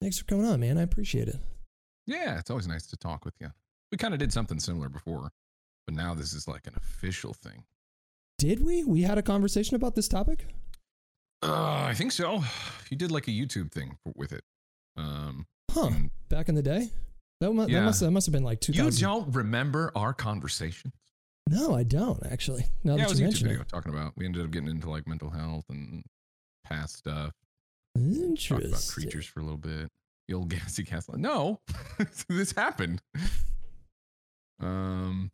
Thanks for coming on, man. I appreciate it. Yeah, it's always nice to talk with you. We kind of did something similar before, but now this is like an official thing. Did we? We had a conversation about this topic? Uh, I think so. You did like a YouTube thing with it. Um, Huh. Back in the day? That, mu- that Yeah. must that must have been like you 2000. don't remember our conversation? No, I don't actually. Now yeah, it that was you a YouTube video it. talking about. We ended up getting into like mental health and past stuff. Interesting. about creatures for a little bit. The old Gassy Castle. No, this happened. Um,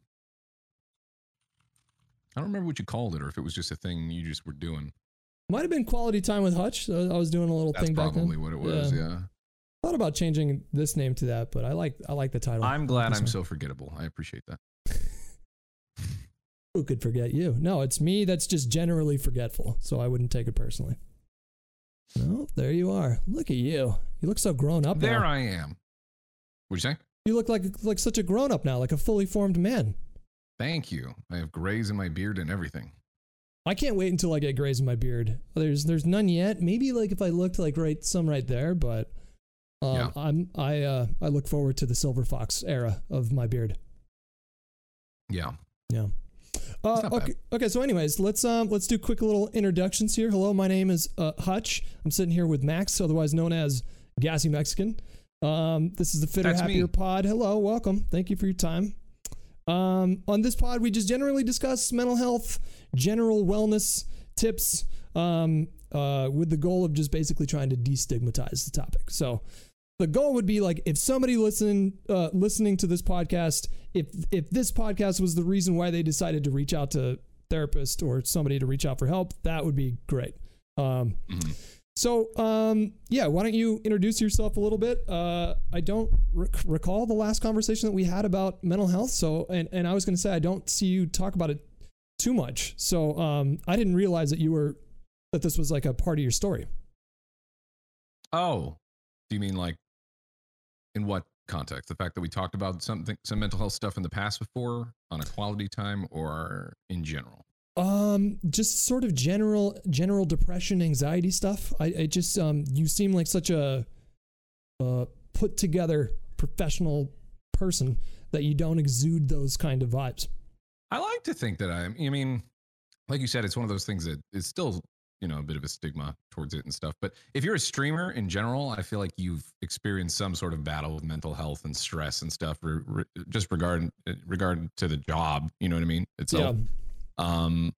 I don't remember what you called it, or if it was just a thing you just were doing. Might have been quality time with Hutch. So I was doing a little That's thing back then. probably what it was. Yeah. Thought about changing this name to that, but I like I like the title. I'm glad I'm one. so forgettable. I appreciate that. Who could forget you? No, it's me that's just generally forgetful, so I wouldn't take it personally. No, there you are. Look at you. You look so grown up now. There now. I am. What'd you say? you look like like such a grown up now, like a fully formed man. Thank you. I have grays in my beard and everything. I can't wait until I get grays in my beard. There's there's none yet. Maybe like if I looked like right some right there, but um, Yeah. I'm I uh I look forward to the silver fox era of my beard. Yeah. Yeah. Uh, okay. Okay. So, anyways, let's um let's do quick little introductions here. Hello, my name is uh, Hutch. I'm sitting here with Max, otherwise known as Gassy Mexican. Um, this is the Fitter That's me. Happier Pod. Hello, welcome. Thank you for your time. Um, on this pod, we just generally discuss mental health, general wellness tips, um, uh, with the goal of just basically trying to destigmatize the topic. So, the goal would be like if somebody listen uh, listening to this podcast if if this podcast was the reason why they decided to reach out to therapist or somebody to reach out for help that would be great. Um, Mhm. so um, yeah why don't you introduce yourself a little bit? Uh, i don't rec- recall the last conversation that we had about mental health so and, and i was going to say i don't see you talk about it too much. So um, i didn't realize that you were that this was like a part of your story. Oh, do you mean like in what context? The fact that we talked about something, some mental health stuff in the past before on a quality time, or in general? Um, just sort of general, general depression, anxiety stuff. I, I just, um, you seem like such a, uh, put together professional person that you don't exude those kind of vibes. I like to think that I'm. I mean, like you said, it's one of those things that is still, you know, a bit of a stigma towards it and stuff. But if you're a streamer in general, I feel like you've experienced some sort of battle with mental health and stress and stuff, re- re- just regard regard to the job. You know what I mean? Itself. yeah. Um,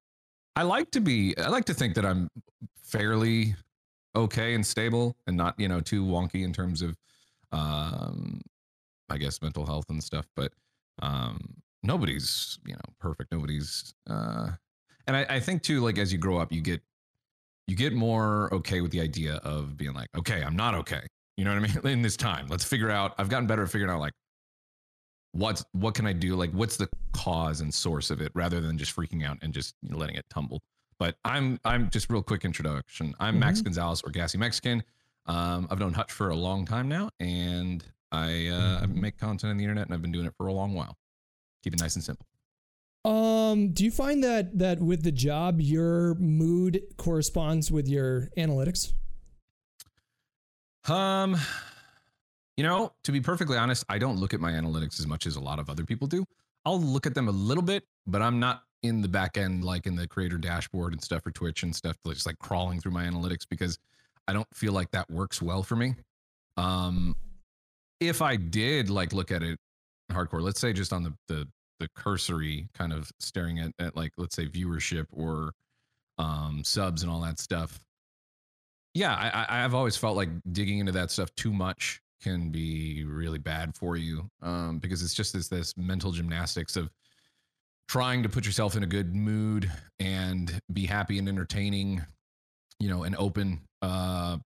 I like to be. I like to think that I'm fairly okay and stable, and not you know too wonky in terms of, um, I guess mental health and stuff. But um, nobody's you know perfect. Nobody's. Uh, and I, I think too, like as you grow up, you get you get more okay with the idea of being like, okay, I'm not okay. You know what I mean? In this time, let's figure out. I've gotten better at figuring out like what's what can I do? Like, what's the cause and source of it, rather than just freaking out and just you know, letting it tumble. But I'm I'm just real quick introduction. I'm Max Mhm. Gonzalez or Gassy Mexican. Um, I've known Hutch for a long time now, and I uh, I make content on the internet, and I've been doing it for a long while. Keep it nice and simple. Um, do you find that, that with the job, your mood corresponds with your analytics? Um, you know, to be perfectly honest, I don't look at my analytics as much as a lot of other people do. I'll look at them a little bit, but I'm not in the back end, like in the creator dashboard and stuff for Twitch and stuff, just like crawling through my analytics because I don't feel like that works well for me. Um, if I did like look at it hardcore, let's say just on the the the cursory kind of staring at, at like let's say viewership or um subs and all that stuff. Yeah I, i've always felt like digging into that stuff too much can be really bad for you um because it's just this this mental gymnastics of trying to put yourself in a good mood and be happy and entertaining you know and open uh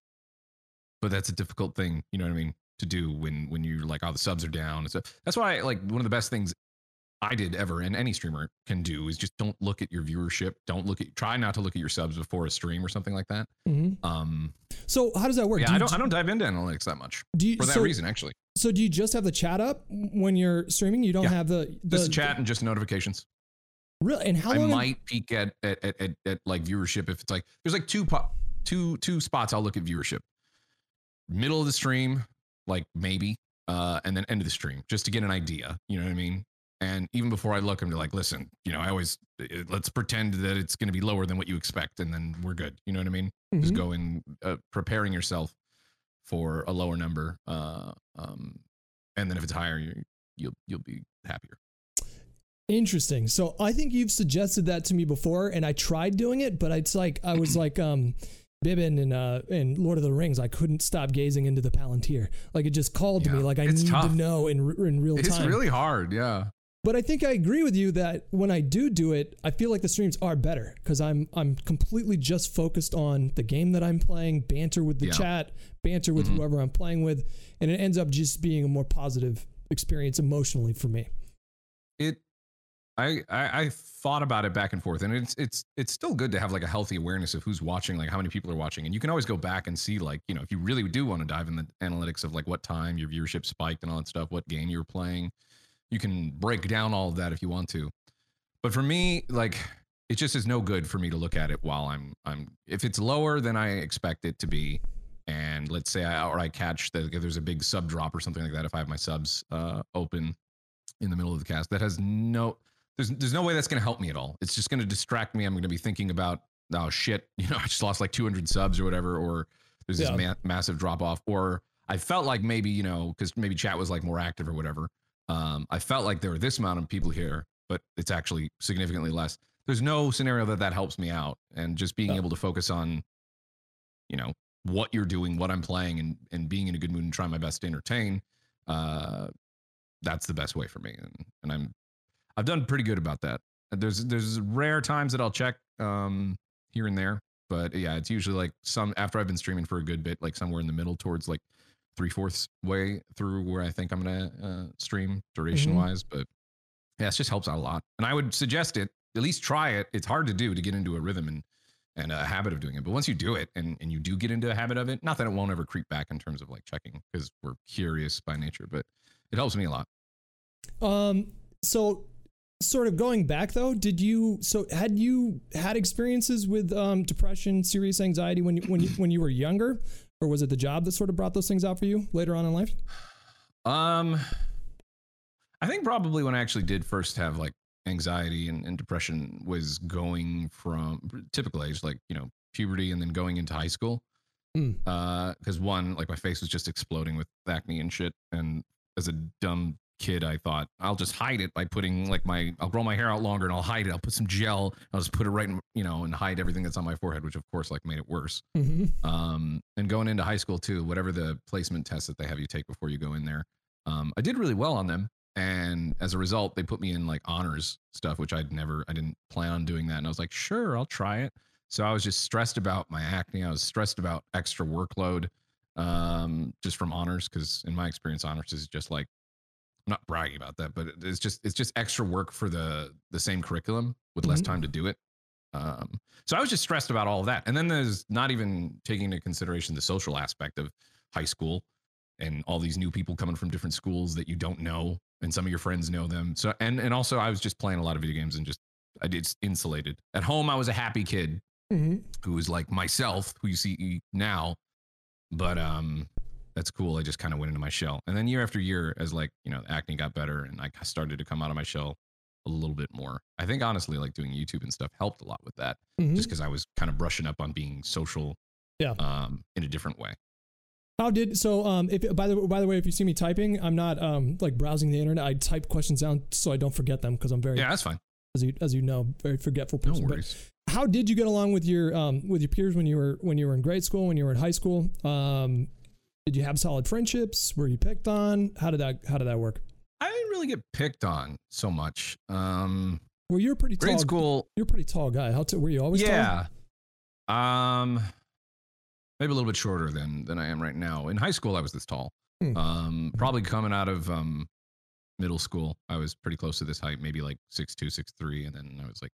but that's a difficult thing you know what i mean to do when when you're like oh the subs are down and that's why like one of the best things I did ever and any streamer can do is just don't look at your viewership. Don't look at try not to look at your subs before a stream or something like that. Mm-hmm. Um So how does that work? yeah, do I don't I don't dive into analytics that much do you, for that so, reason actually. So do you just have the chat up when you're streaming? You don't Yeah. have the, the Just chat and just notifications. Really? And how I long? might peek at at, at at at like viewership if it's like there's like two po- two two spots I'll look at viewership. middle of the stream, like maybe, uh, and then end of the stream, just to get an idea. You know what I mean? And even before I look, I'm like, listen, you know, I always let's pretend that it's going to be lower than what you expect, and then we're good. You know what I mean? Just Mhm. going, uh, preparing yourself for a lower number, uh, um, and then if it's higher, you, you'll you'll be happier. Interesting. So I think you've suggested that to me before, and I tried doing it, but it's like I was like um Pippin and uh in Lord of the Rings. I couldn't stop gazing into the Palantir. Like it just called to me. Like I need tough. to know in in real It's time. It's really hard. Yeah. But I think I agree with you that when I do do it, I feel like the streams are better because I'm I'm completely just focused on the game that I'm playing, banter with the Yeah. chat, banter with Mhm. whoever I'm playing with, and it ends up just being a more positive experience emotionally for me. it I, I I thought about it back and forth, and it's it's it's still good to have like a healthy awareness of who's watching, like how many people are watching, and you can always go back and see like you know if you really do want to dive in the analytics of like what time your viewership spiked and all that stuff, what game you were playing, you can break down all of that if you want to. But for me, like it just is no good for me to look at it while I'm I'm if it's lower than I expect it to be, and let's say I or I catch that if there's a big sub drop or something like that, if I have my subs uh, open in the middle of the cast, that has no there's there's no way that's going to help me at all. It's just going to distract me. I'm going to be thinking about oh shit, you know, I just lost like 200 subs or whatever, or there's this Yeah. ma- massive drop off, or I felt like maybe you know because maybe chat was like more active or whatever. Um, I felt like there were this amount of people here, but it's actually significantly less. There's no scenario that that helps me out, and just being Yeah. able to focus on, you know, what you're doing, what I'm playing, and and being in a good mood and trying my best to entertain. Uh, that's the best way for me, and and I'm I've done pretty good about that. There's there's rare times that I'll check um here and there, but yeah, it's usually like some after I've been streaming for a good bit, like somewhere in the middle towards like three fourths way through where I think I'm gonna uh, stream duration wise. But yeah, it just helps out a lot, and I would suggest it at least try it. It's hard to do to get into a rhythm and and a habit of doing it, but once you do it and and you do get into a habit of it, not that it won't ever creep back in terms of like checking because we're curious by nature, but it helps me a lot. Um, so sort of going back though, did you so had you had experiences with um depression, serious anxiety when you when you when you were younger, or was it the job that sort of brought those things out for you later on in life? Um, I think probably when I actually did first have like anxiety and, and depression was going from typical age, like you know puberty, and then going into high school. Hmm. Uh, because one, like my face was just exploding with acne and shit, and as a dumb kid, I thought I'll just hide it by putting like my I'll grow my hair out longer and I'll hide it. I'll put some gel. I'll just put it right in, you know, and hide everything that's on my forehead, which of course like made it worse Mm-hmm. um, and going into high school too, whatever the placement tests that they have you take before you go in there. Um, I did really well on them, and as a result, they put me in like honors stuff, which I'd never, I didn't plan on doing that, and I was like, sure, I'll try it. So I was just stressed about my acne. I was stressed about extra workload, um, just from honors, because in my experience, honors is just like, I'm not bragging about that, but it's just it's just extra work for the the same curriculum with less Mhm. time to do it. Um, so I was just stressed about all of that. And then there's not even taking into consideration the social aspect of high school and all these new people coming from different schools that you don't know and some of your friends know them. So and and also I was just playing a lot of video games and just I did insulated. At home I was a happy kid Mm-hmm. who was like myself, who you see now. But um that's cool. I just kind of went into my shell. And then year after year, as like, you know, acne got better and I started to come out of my shell a little bit more. I think honestly, like doing YouTube and stuff helped a lot with that Mm-hmm. just because I was kind of brushing up on being social Yeah. um in a different way. How did so? Um, if by the by the way, if you see me typing, I'm not um like browsing the internet. I type questions down so I don't forget them because I'm very, Yeah, that's fine. as you as you know, very forgetful No person. But worries. how did you get along with your um with your peers when you were when you were in grade school when you were in high school? Um, did you have solid friendships? Were you picked on? How did that how did that work? I didn't really get picked on so much. Um Well, you're pretty tall. grade school, You're a pretty tall guy. How t- were you always tall? yeah. Um maybe a little bit shorter than than I am right now. In high school I was this tall. Hmm. Um probably coming out of um middle school, I was pretty close to this height, maybe like six two, six three, and then I was like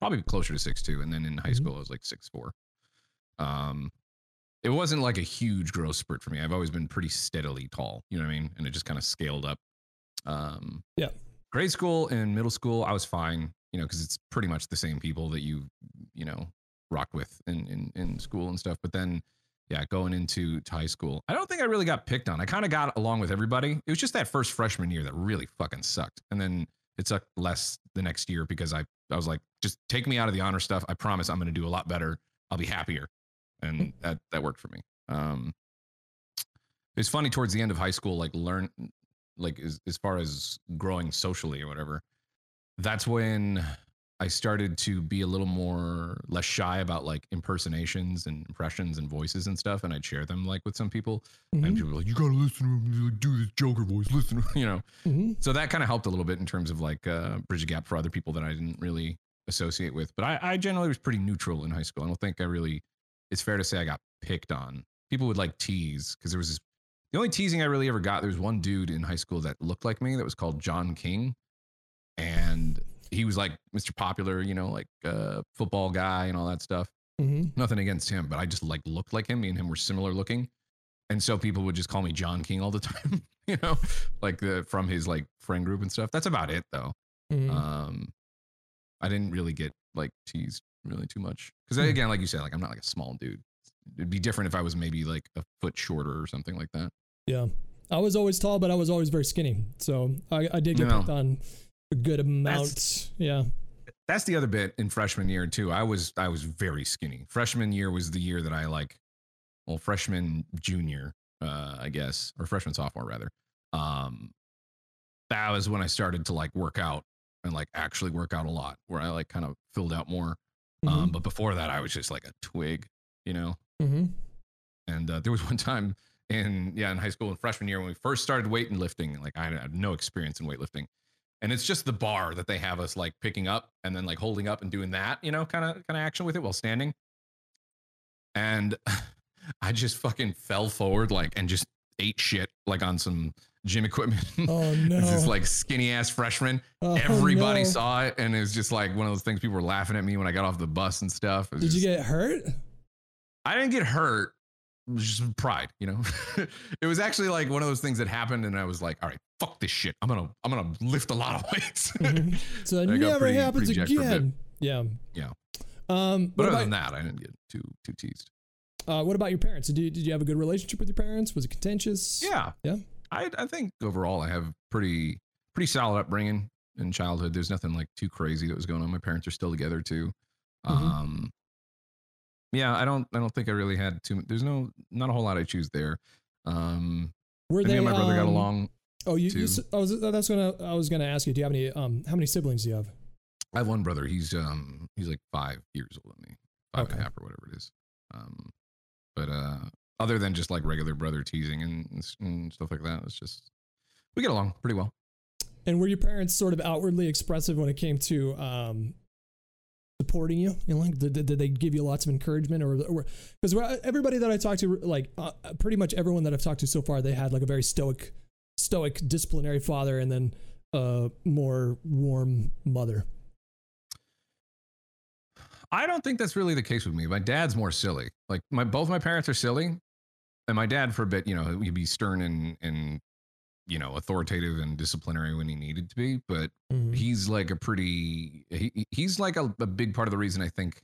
probably closer to six two, and then in high Mhm. school I was like six four. Um it wasn't like a huge growth spurt for me. I've always been pretty steadily tall, you know what I mean? And it just kind of scaled up. Um Yeah. grade school and middle school, I was fine, you know, because it's pretty much the same people that you, you know, rocked with in, in in school and stuff. But then yeah, going into high school. I don't think I really got picked on. I kind of got along with everybody. It was just that first freshman year that really fucking sucked. And then it sucked less the next year because I, I was like, just take me out of the honor stuff. I promise I'm going to do a lot better. I'll be happier. And that, that worked for me. Um, it's funny towards the end of high school, like learn, like as, as far as growing socially or whatever, that's when I started to be a little more less shy about like impersonations and impressions and voices and stuff, and I'd share them like with some people, and Mhm. people were like, "You gotta listen to him, do this Joker voice, listen," to him," you know. Mhm. So that kind of helped a little bit in terms of like uh, bridge a gap for other people that I didn't really associate with. But I, I generally was pretty neutral in high school. I don't think I really. It's fair to say I got picked on. People would like tease because there was this. The only teasing I really ever got, there was one dude in high school that looked like me that was called John King, and he was like Mr. Popular, you know, like uh, football guy and all that stuff. Mhm. Nothing against him, but I just like looked like him. Me and him were similar looking, and so people would just call me John King all the time. you know, like the from his like friend group and stuff. That's about it though. Mhm. Um, I didn't really get like teased really too much because Hmm. again, like you said, like I'm not like a small dude. It'd be different if I was maybe like a foot shorter or something like that. Yeah. I was always tall, but I was always very skinny. So I, I did get No. picked on a good amount. That's- yeah. That's the other bit in freshman year too. I was I was very skinny. Freshman year was the year that I like, well, freshman junior, uh, I guess, or freshman sophomore rather. Um, that was when I started to like work out and like actually work out a lot, where I like kind of filled out more. Um, but before that, I was just like a twig, you know. Mm-hmm. And uh, there was one time in yeah in high school in freshman year when we first started weightlifting. Like I had no experience in weightlifting, and it's just the bar that they have us like picking up and then like holding up and doing that, you know, kind of kind of action with it while standing. And I just fucking fell forward like and just ate shit like on some gym equipment. Oh no. It's this like skinny ass freshman. Oh, Everybody no. saw it, and it was just like one of those things. People were laughing at me when I got off the bus and stuff. Did you get hurt? I didn't get hurt. It was just pride, you know. it was actually like one of those things that happened, and I was like, "All right, fuck this shit. I'm gonna, I'm gonna lift a lot of weights." Mhm. So it never pretty- happens pretty jacked for a bit. again. Yeah. Yeah. Um, but other about, than that, I didn't get too too teased. uh, what about your parents? Did you, did you have a good relationship with your parents? Was it contentious? Yeah, Yeah. I I think overall I have pretty pretty solid upbringing in childhood. There's nothing like too crazy that was going on. My parents are still together too. Mhm. Um, yeah, I don't I don't think I really had too. Much there's no not a whole lot I choose there. Um, Were and me they? and my brother got um, along. Oh, you. you I was. That's gonna. I was gonna ask you. Do you have any? Um, how many siblings do you have? I have one brother. He's um he's like five years older than me, five and a half or whatever it is. Um, but uh, other than just like regular brother teasing and, and stuff like that, it's just we get along pretty well. And were your parents sort of outwardly expressive when it came to um, supporting you? You know, like did, did they give you lots of encouragement, or because everybody that I talked to, like uh, pretty much everyone that I've talked to so far, they had like a very stoic, stoic disciplinary father, and then a more warm mother. I don't think that's really the case with me. My dad's more silly. Like my both my parents are silly, and my dad for a bit, you know, he'd be stern and and you know authoritative and disciplinary when he needed to be, but Mhm. he's like a pretty he, he's like a, a big part of the reason i think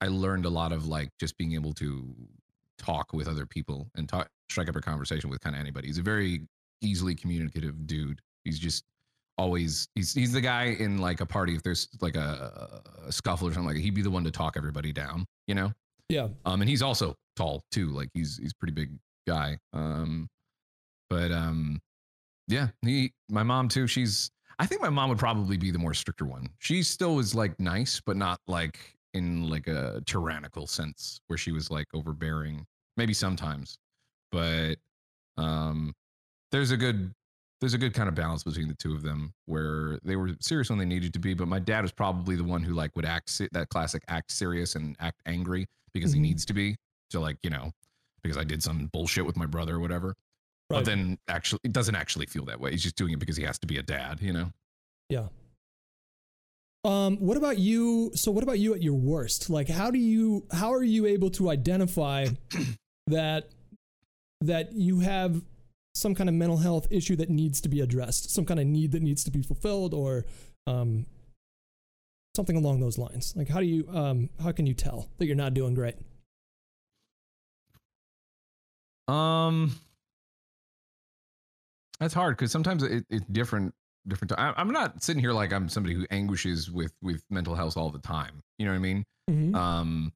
i learned a lot of like just being able to talk with other people and talk strike up a conversation with kind of anybody. He's a very easily communicative dude. He's just always he's he's the guy in like a party if there's like a, a scuffle or something like that, he'd be the one to talk everybody down you know Yeah. um and he's also tall too. Like he's he's pretty big guy. Um but um yeah he my mom too she's i think my mom would probably be the more stricter one. She still was like nice but not like in like a tyrannical sense where she was like overbearing. Maybe sometimes. But um there's a good there's a good kind of balance between the two of them where they were serious when they needed to be but my dad was probably the one who like would act that classic act serious and act angry because Mhm. he needs to be to like you know because i did some bullshit with my brother or whatever Right. but then actually it doesn't actually feel that way he's just doing it because he has to be a dad you know Yeah. Um, what about you? So, what about you at your worst? Like, how do you? How are you able to identify that that you have some kind of mental health issue that needs to be addressed, some kind of need that needs to be fulfilled, or um, something along those lines? Like, how do you? Um, how can you tell that you're not doing great? Um, that's hard because sometimes it, it's different. Different. I, I'm not sitting here like I'm somebody who anguishes with with mental health all the time. You know what I mean? Mhm. Um,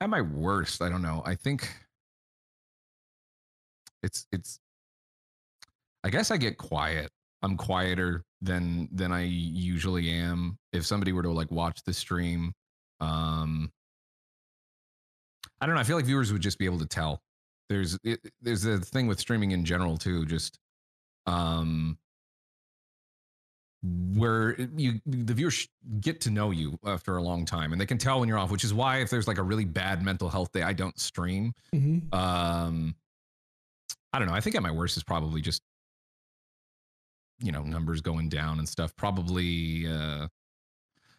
at my worst, I don't know. I think it's it's. I guess I get quiet. I'm quieter than than I usually am. If somebody were to like watch the stream, um, I don't know. I feel like viewers would just be able to tell. There's it, there's a thing with streaming in general too. Just um, where you the viewers get to know you after a long time, and they can tell when you're off. Which is why if there's like a really bad mental health day, I don't stream. Mhm. Um, I don't know. I think at my worst is probably just you know numbers going down and stuff. Probably. Uh,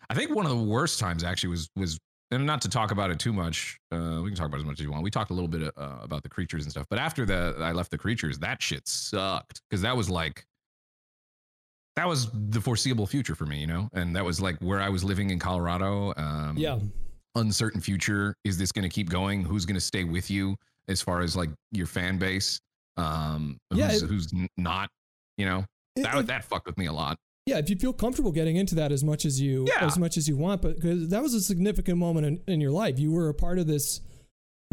I think one of the worst times actually was was and not to talk about it too much. Uh, we can talk about it as much as you want. We talked a little bit uh, about the creatures and stuff, but after the I left the creatures, that shit sucked because that was like that was the foreseeable future for me, you know, and that was like where I was living in Colorado. Um, Yeah. uncertain future. Is this going to keep going? Who's going to stay with you as far as like your fan base? Um, Yeah, who's, it- who's not? You know, It- that it- that fucked with me a lot. yeah, if you feel comfortable getting into that as much as you Yeah. as much as you want, but because that was a significant moment in, in your life, you were a part of this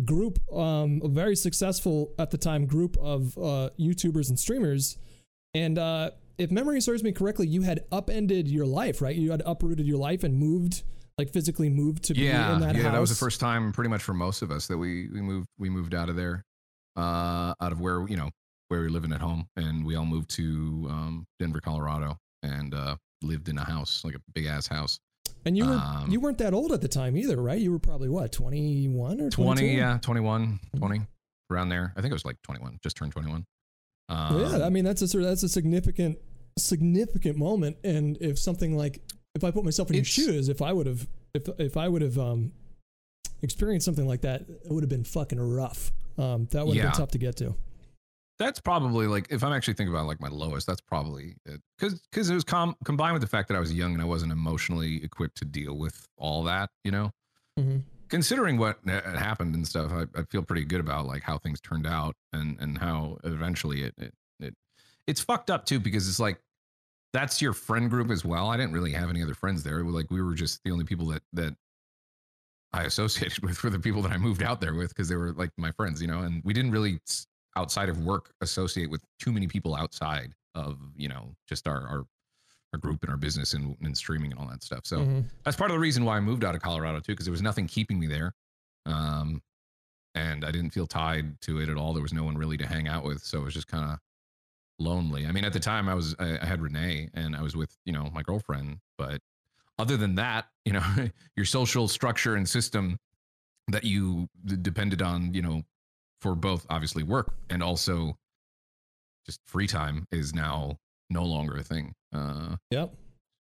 group, um, a very successful at the time group of uh, YouTubers and streamers, and uh, if memory serves me correctly, you had upended your life, right? You had uprooted your life and moved, like physically moved to be Yeah, in that yeah, house. that was the first time, pretty much for most of us, that we we moved we moved out of there, uh, out of where you know where we were living at home, and we all moved to um, Denver, Colorado, and uh, lived in a house, like a big ass house. And you were um, you weren't that old at the time either, right? You were probably what twenty one or 20, yeah, 21, 20, around there. I think it was like 21, just turned 21. Um, yeah, I mean that's a that's a significant significant moment, and if something like if I put myself in your shoes, if I would have if if I would have um, experienced something like that, it would have been fucking rough. Um, that would have Yeah. been tough to get to. that's probably like if I'm actually thinking about like my lowest, that's probably it. Because because it was com- combined with the fact that I was young and I wasn't emotionally equipped to deal with all that. You know, hmm considering what ha- happened and stuff, I, I feel pretty good about like how things turned out and and how eventually it it, it it's fucked up too because it's like that's your friend group as well. I didn't really have any other friends there. Like we were just the only people that that I associated with were the people that I moved out there with because they were like my friends, you know. And we didn't really outside of work associate with too many people outside of you know just our our, our group and our business and, and streaming and all that stuff. So Mhm. that's part of the reason why I moved out of Colorado too, because there was nothing keeping me there. Um, and I didn't feel tied to it at all. There was no one really to hang out with, so it was just kind of lonely. I mean, at the time, I was I, I had Renee and I was with you know my girlfriend, but other than that, you know, your social structure and system that you d- depended on, you know, for both obviously work and also just free time is now no longer a thing. Uh, Yep.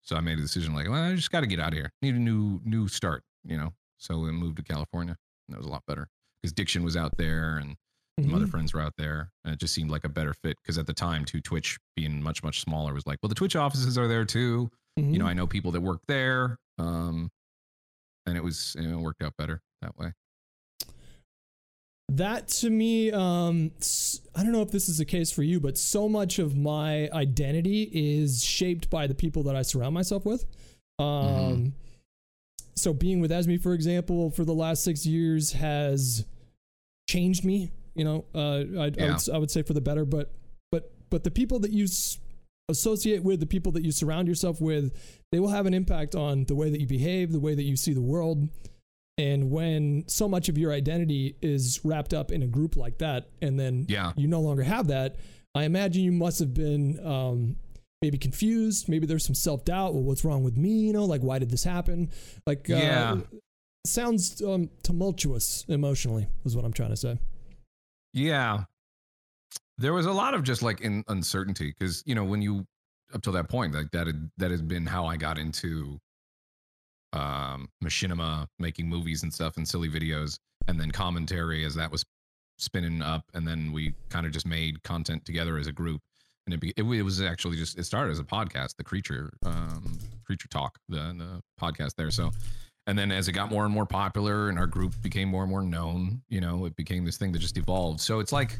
so I made a decision like, well, I just got to get out of here. Need a new new start, you know. So we moved to California. And that was a lot better because Diction was out there and some other Mhm. friends were out there, and it just seemed like a better fit. Because at the time, to Twitch being much much smaller was like, well, the Twitch offices are there too. Mhm. You know, I know people that work there, um, and it was you know, it worked out better that way. that to me um i don't know if this is the case for you but so much of my identity is shaped by the people that i surround myself with um Mhm. so being with esme for example for the last six years has changed me you know uh I, I, would, Yeah. I would say for the better but but but the people that you s- associate with the people that you surround yourself with they will have an impact on the way that you behave the way that you see the world and when so much of your identity is wrapped up in a group like that, and then Yeah. you no longer have that, I imagine you must have been um, maybe confused. Maybe there's some self doubt. Well, what's wrong with me? You know, like why did this happen? Like, uh, Yeah. sounds um, tumultuous emotionally, is what I'm trying to say. Yeah. There was a lot of just like in uncertainty because you know when you up till that point like that had that has been how I got into um machinima making movies and stuff and silly videos and then commentary as that was spinning up and then we kind of just made content together as a group and it, be, it, it was actually just it started as a podcast the creature um creature talk the the podcast there so And then as it got more and more popular and our group became more and more known, you know, it became this thing that just evolved. So it's like,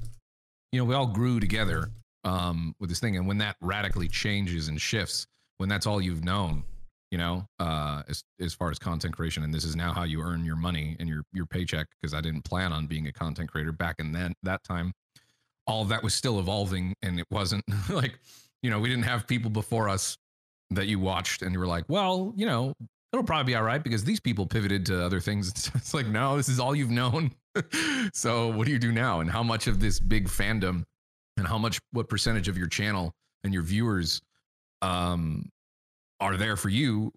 you know, we all grew together um, with this thing. And when that radically changes and shifts, when that's all you've known, you know, uh, as as far as content creation, and this is now how you earn your money and your your paycheck. Because I didn't plan on being a content creator back in then that time. All that was still evolving, and it wasn't like, you know, we didn't have people before us that you watched, and you were like, well, you know, it'll probably be all right because these people pivoted to other things. It's like, no, this is all you've known. so what do you do now? And how much of this big fandom, and how much, what percentage of your channel and your viewers, um, are there for you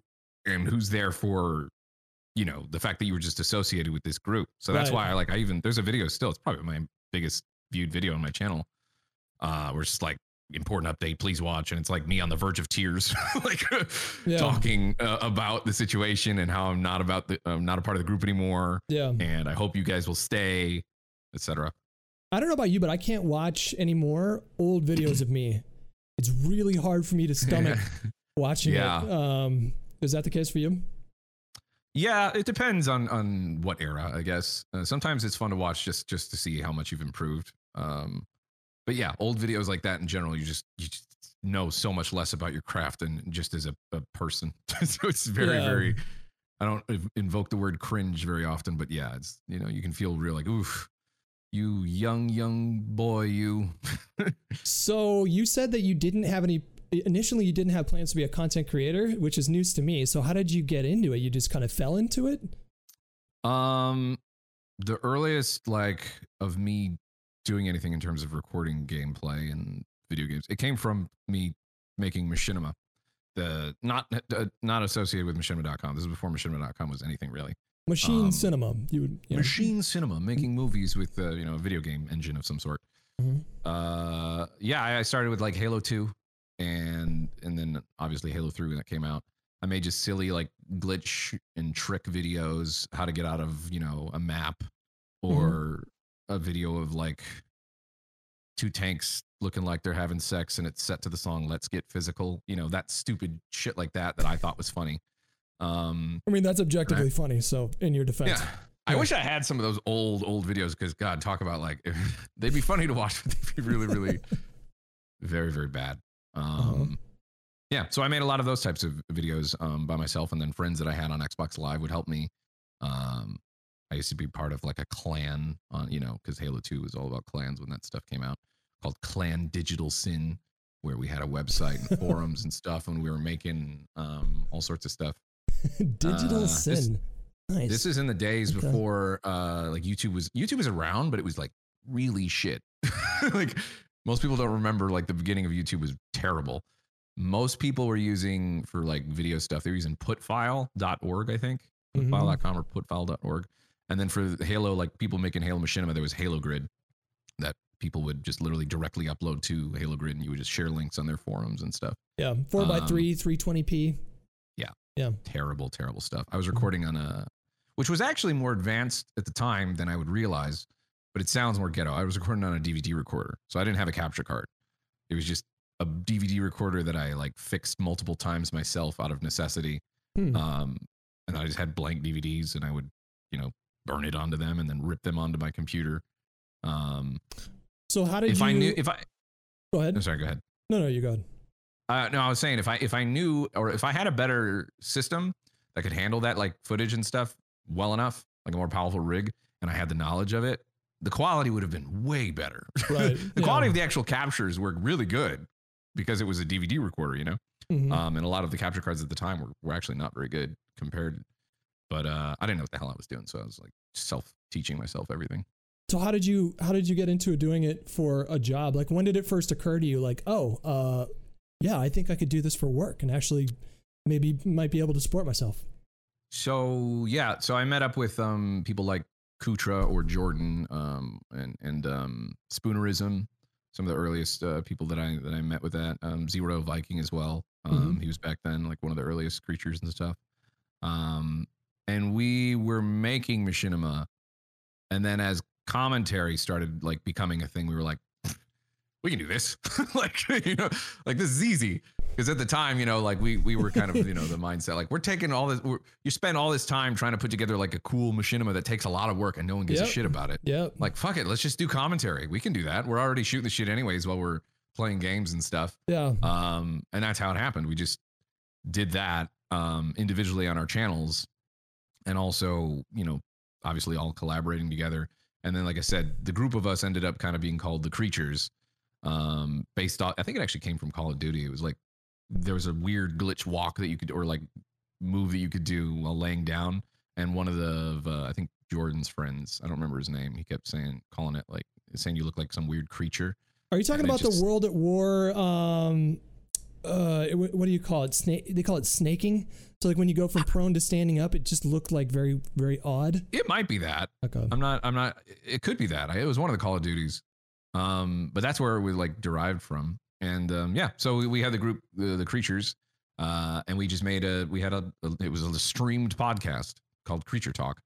and who's there for you know the fact that you were just associated with this group so that's Right. why i like i even there's a video still it's probably my biggest viewed video on my channel uh where it's just like important update please watch and it's like me on the verge of tears like Yeah. talking uh, about the situation and how i'm not about the i'm not a part of the group anymore Yeah. and i hope you guys will stay etc I don't know about you, but I can't watch anymore old videos of me. It's really hard for me to stomach watching Yeah. it. Um, is that the case for you? Yeah, it depends on on what era, I guess. Uh, sometimes it's fun to watch just just to see how much you've improved. Um, but yeah, old videos like that in general, you just you just know so much less about your craft and just as a, a person. so it's very Yeah. very. I don't invoke the word cringe very often, but yeah, it's you know you can feel real like oof, you young young boy, you. So you said that you didn't have any initially you didn't have plans to be a content creator, which is news to me. So how did you get into it? You just kind of fell into it? Um, the earliest like of me doing anything in terms of recording gameplay and video games, it came from me making Machinima. The not uh, not associated with Machinima.com. This is before Machinima.com was anything really. Machine Um, cinema. You would you know. Machine cinema, making movies with uh, you know a video game engine of some sort. Mhm. Uh, yeah, I I started with like Halo Two, and and then obviously Halo Three when that came out. I made just silly like glitch and trick videos, how to get out of you know a map, or a video of like two tanks looking like they're having sex, and it's set to the song "Let's Get Physical." You know that stupid shit like that that I thought was funny. Um, I mean, that's objectively funny. So in your defense, yeah. I Yeah. wish I had some of those old, old videos because God, talk about like they'd be funny to watch, but they'd be really, really very, very bad. Um, Yeah, so I made a lot of those types of videos um, by myself, and then friends that I had on Xbox Live would help me. Um, I used to be part of like a clan on, you know, because Halo Two was all about clans when that stuff came out, called Clan Digital Sin, where we had a website and forums and stuff, and we were making um, all sorts of stuff. digital Uh, this- sin. nice. This is in the days Okay. before uh like YouTube was YouTube was around, but it was like really shit. like most people don't remember like the beginning of YouTube was terrible. Most people were using for like video stuff, they were using putfile.org, I think. Putfile.com or putfile.org. And then for Halo, like people making Halo Machinima, there was Halo Grid that people would just literally directly upload to Halo Grid and you would just share links on their forums and stuff. yeah, four by um, three, three twenty p. Yeah, yeah, terrible, terrible stuff. I was Mm-hmm. recording on a, which was actually more advanced at the time than I would realize, but it sounds more ghetto. I was recording on a DVD recorder, so I didn't have a capture card. It was just a DVD recorder that I like fixed multiple times myself out of necessity. Hmm. Um, and I just had blank DVDs, and I would, you know, burn it onto them and then rip them onto my computer. Um, So how did if you? I knew, if I, go ahead. I'm sorry, go ahead. No, no, you go ahead. Uh, no, I was saying if I if I knew or if I had a better system that could handle that like footage and stuff well enough, like a more powerful rig, and I had the knowledge of it, the quality would have been way better. Right, the yeah. quality of the actual captures were really good because it was a DVD recorder, you know. Mhm. Um, and a lot of the capture cards at the time were, were actually not very good compared. But uh, I didn't know what the hell I was doing, so I was like self teaching myself everything. So how did you how did you get into doing it for a job? Like when did it first occur to you? Like, oh, uh, yeah, I think I could do this for work and actually maybe might be able to support myself. So yeah, so I met up with um people like Kootra or Jordan um and and um Spoonerism, some of the earliest uh, people that I that I met with that um Zero Viking as well. Um he was back then like one of the earliest creatures and stuff. Um and we were making machinima and then as commentary started like becoming a thing we were like we can do this like you know like this is easy because at the time, you know, like we we were kind of you know the mindset like we're taking all this. We're, you spend all this time trying to put together like a cool machinima that takes a lot of work and no one gives Yep. a shit about it. Yep. Like fuck it, let's just do commentary. We can do that. We're already shooting the shit anyways while we're playing games and stuff. Yeah. Um, and that's how it happened. We just did that um, individually on our channels, and also, you know, obviously all collaborating together. And then, like I said, the group of us ended up kind of being called the Creatures, um, based off. I think it actually came from Call of Duty. It was like there was a weird glitch walk that you could, or like move that you could do while laying down. And one of the, uh, I think Jordan's friends, I don't remember his name. He kept saying, calling it like saying you look like some weird creature. Are you talking about the World at War? Um, uh, it- what do you call it? Snake. They call it snaking. So like when you go from prone to standing up, it just looked like very very odd. It might be that. Okay. I'm not. I'm not. It could be that. I, it was one of the Call of Duties, um, but that's where we like derived from. And um, yeah, so we, we had the group, the, the creatures, uh, and we just made a. We had a. a- It was a streamed podcast called Creature Talk,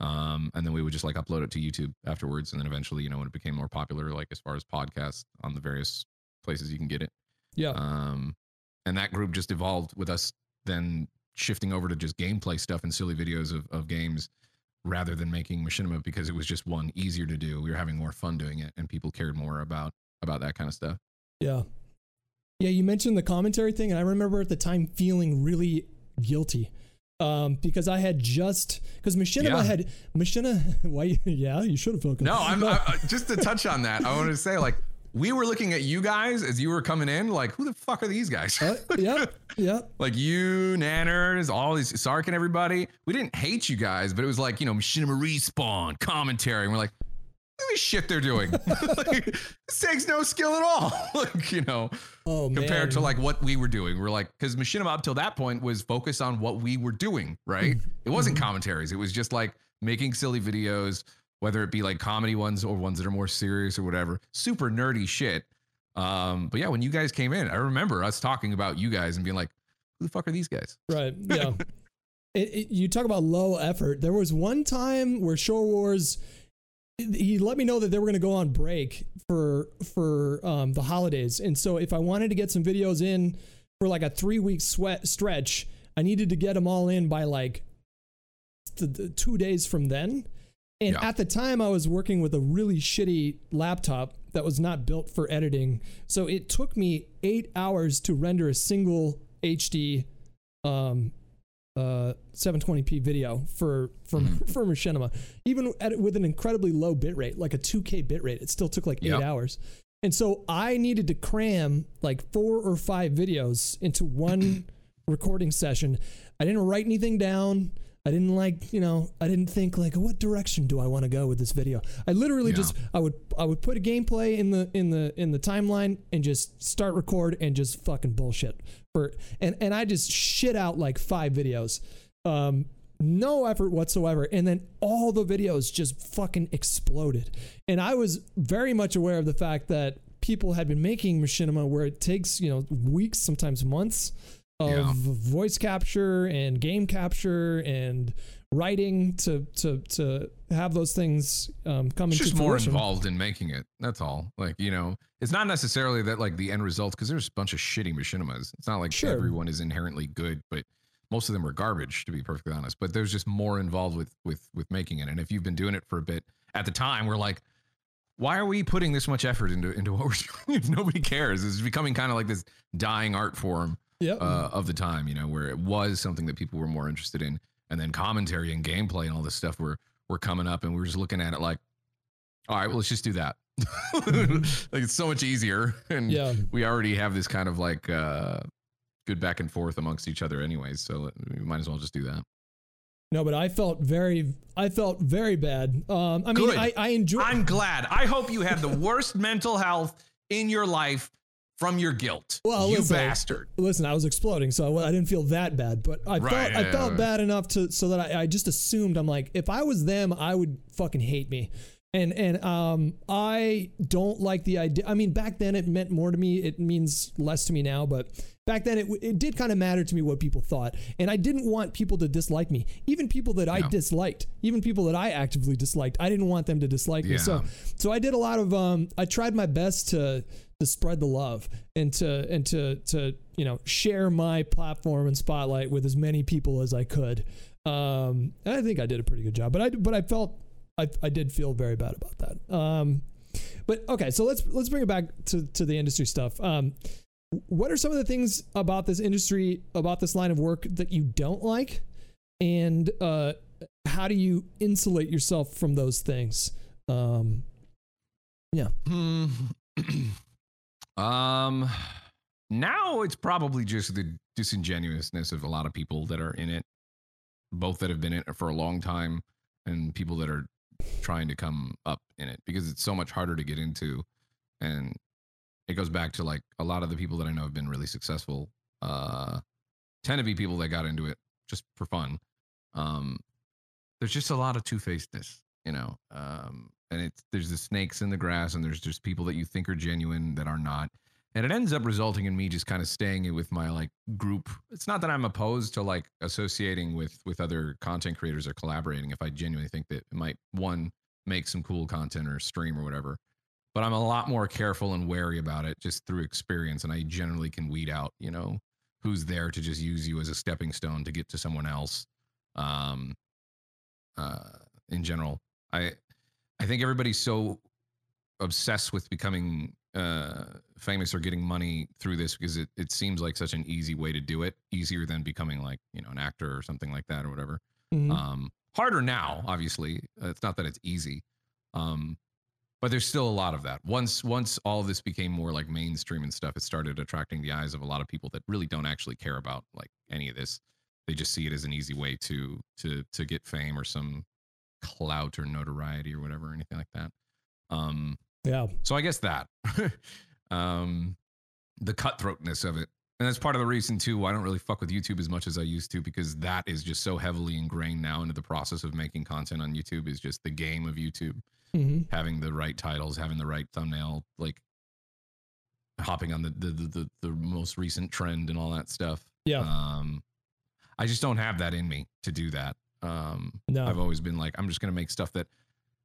um, and then we would just like upload it to YouTube afterwards, and then eventually, you know, when it became more popular, like as far as podcasts on the various places you can get it, Yeah. um, and that group just evolved with us then shifting over to just gameplay stuff and silly videos of, of games rather than making machinima because it was just one easier to do we were having more fun doing it and people cared more about about that kind of stuff Yeah. Yeah, you mentioned the commentary thing, and I remember at the time feeling really guilty. Um, because I had just because Machinima Yeah. had Machinima. Why? Yeah, you should have focused. no i'm I, just to touch on that i wanted to say like we were looking at you guys as you were coming in like who the fuck are these guys? Uh, yep, yep. like you nanners all these sark and everybody. We didn't hate you guys but it was like you know machinima respawn commentary. And we're like look at this shit they're doing. Like, this takes no skill at all. Like you know Oh compared to like what we were doing. We're like because machinima up till that point was focused on what we were doing right? It wasn't commentaries. It was just like making silly videos whether it be like comedy ones or ones that are more serious or whatever super nerdy shit um but yeah when you guys came in i remember us talking about you guys and being like who the fuck are these guys Right. Yeah. it, it, you talk about low effort. There was one time where Shore Wars, he let me know that they were going to go on break for for um, the holidays, and so if I wanted to get some videos in for like a three week sweat stretch, I needed to get them all in by like th- th- two days from then. And Yeah. at the time, I was working with a really shitty laptop that was not built for editing. So it took me eight hours to render a single HD um, uh, 720p video for for for Machinima, even at, with an incredibly low bitrate, like a 2K bitrate. It still took like eight Yep. hours. And so I needed to cram like four or five videos into one recording session. I didn't write anything down. I didn't like, you know, I didn't think like what direction do I want to go with this video. I literally Yeah. just I would I would put a gameplay in the in the in the timeline and just start record and just fucking bullshit for and and I just shit out like five videos. Um no effort whatsoever and then all the videos just fucking exploded. And I was very much aware of the fact that people had been making machinima where it takes, you know, weeks, sometimes months of Yeah. voice capture and game capture and writing to to to have those things um, come it's into just more fruition. involved in making it that's all like you know it's not necessarily that like the end result because there's a bunch of shitty machinimas it's not like Sure. everyone is inherently good but most of them are garbage to be perfectly honest but there's just more involved with with with making it and if you've been doing it for a bit at the time we're like why are we putting this much effort into into what we're doing if nobody cares it's becoming kind of like this dying art form Yep. uh, of the time, you know, where it was something that people were more interested in, and then commentary and gameplay and all this stuff were were coming up, and we were just looking at it like, all right, well, let's just do that. like it's so much easier, and yeah. we already have this kind of like uh, good back and forth amongst each other, anyways. So we might as well just do that. No, but I felt very I felt very bad. Um I mean Good. I I enjoy I'm glad. I hope you have the worst mental health in your life from your guilt. Well, you listen, bastard. listen, I was exploding, so I didn't feel that bad, but I Right, felt yeah, I yeah, felt bad enough to so that I, I just assumed I'm like if I was them, I would fucking hate me. And and um I don't like the idea. I mean, back then it meant more to me. It means less to me now, but back then it it did kind of matter to me what people thought, and I didn't want people to dislike me. Even people that I disliked, even people that I actively disliked, I didn't want them to dislike me. So so I did a lot of um I tried my best to to spread the love and to and to to you know share my platform and spotlight with as many people as I could. Um, I think I did a pretty good job, but I but I felt I, I did feel very bad about that. Um, but okay, so let's let's bring it back to to the industry stuff. Um, what are some of the things about this industry about this line of work that you don't like, and uh, how do you insulate yourself from those things? Um, yeah. Um, now it's probably just the disingenuousness of a lot of people that are in it, both that have been in it for a long time and people that are trying to come up in it because it's so much harder to get into. And it goes back to like a lot of the people that I know have been really successful, uh, tend to be people that got into it just for fun. Um, there's just a lot of two facedness, you know. Um, and it's there's the snakes in the grass, and there's just people that you think are genuine that are not, and it ends up resulting in me just kind of staying with my like group. It's not that I'm opposed to like associating with with other content creators or collaborating if I genuinely think that it might one make some cool content or stream or whatever. But I'm a lot more careful and wary about it just through experience, and I generally can weed out, you know, who's there to just use you as a stepping stone to get to someone else. Um, uh, in general, I I think everybody's so obsessed with becoming uh, famous or getting money through this because it, it seems like such an easy way to do it, easier than becoming like you know an actor or something like that or whatever. Mhm. Um, harder now, obviously. Uh, It's not that it's easy, um, but there's still a lot of that. Once once all of this became more like mainstream and stuff, it started attracting the eyes of a lot of people that really don't actually care about like any of this. They just see it as an easy way to to to get fame or some clout or notoriety or whatever, or anything like that. Um, yeah. so I guess that um, the cutthroatness of it. And that's part of the reason too why I don't really fuck with YouTube as much as I used to because that is just so heavily ingrained now into the process of making content on YouTube is just the game of YouTube, hmm having the right titles, having the right thumbnail, like hopping on the the the, the, the most recent trend and all that stuff. Yeah. Um, I just don't have that in me to do that. Um, No. I've always been like, I'm just gonna make stuff that,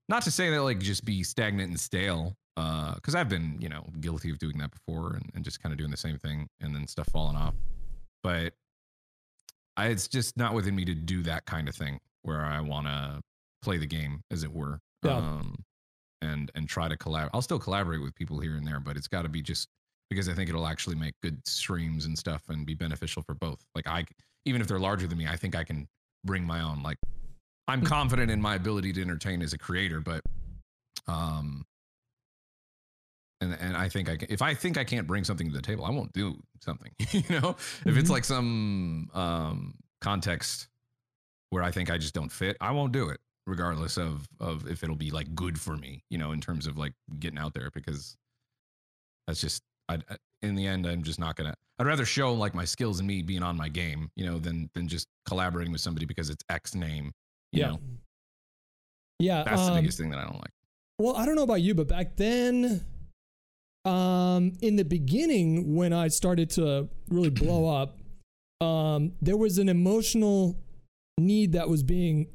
not to say that like just be stagnant and stale, because I've been you know guilty of doing that before and, and just kind of doing the same thing and then stuff falling off. But I, it's just not within me to do that kind of thing where I want to play the game, as it were. Yeah. Um, and and try to collab. I'll still collaborate with people here and there, but it's got to be just because I think it'll actually make good streams and stuff and be beneficial for both. Like I, even if they're larger than me, I think I can bring my own. Like I'm confident in my ability to entertain as a creator, but um, and and I think I can. If I think I can't bring something to the table, I won't do something. you know, if it's Mhm. like some um context where I think I just don't fit, I won't do it, regardless of of if it'll be like good for me. You know, in terms of like getting out there, because that's just I. In the end, I'm just not gonna. I'd rather show like my skills and me being on my game, you know, than than just collaborating with somebody because it's X name. You Yeah. know, Yeah. that's the um, biggest thing that I don't like. Well, I don't know about you, but back then, um, in the beginning, when I started to really blow up, um, there was an emotional need that was being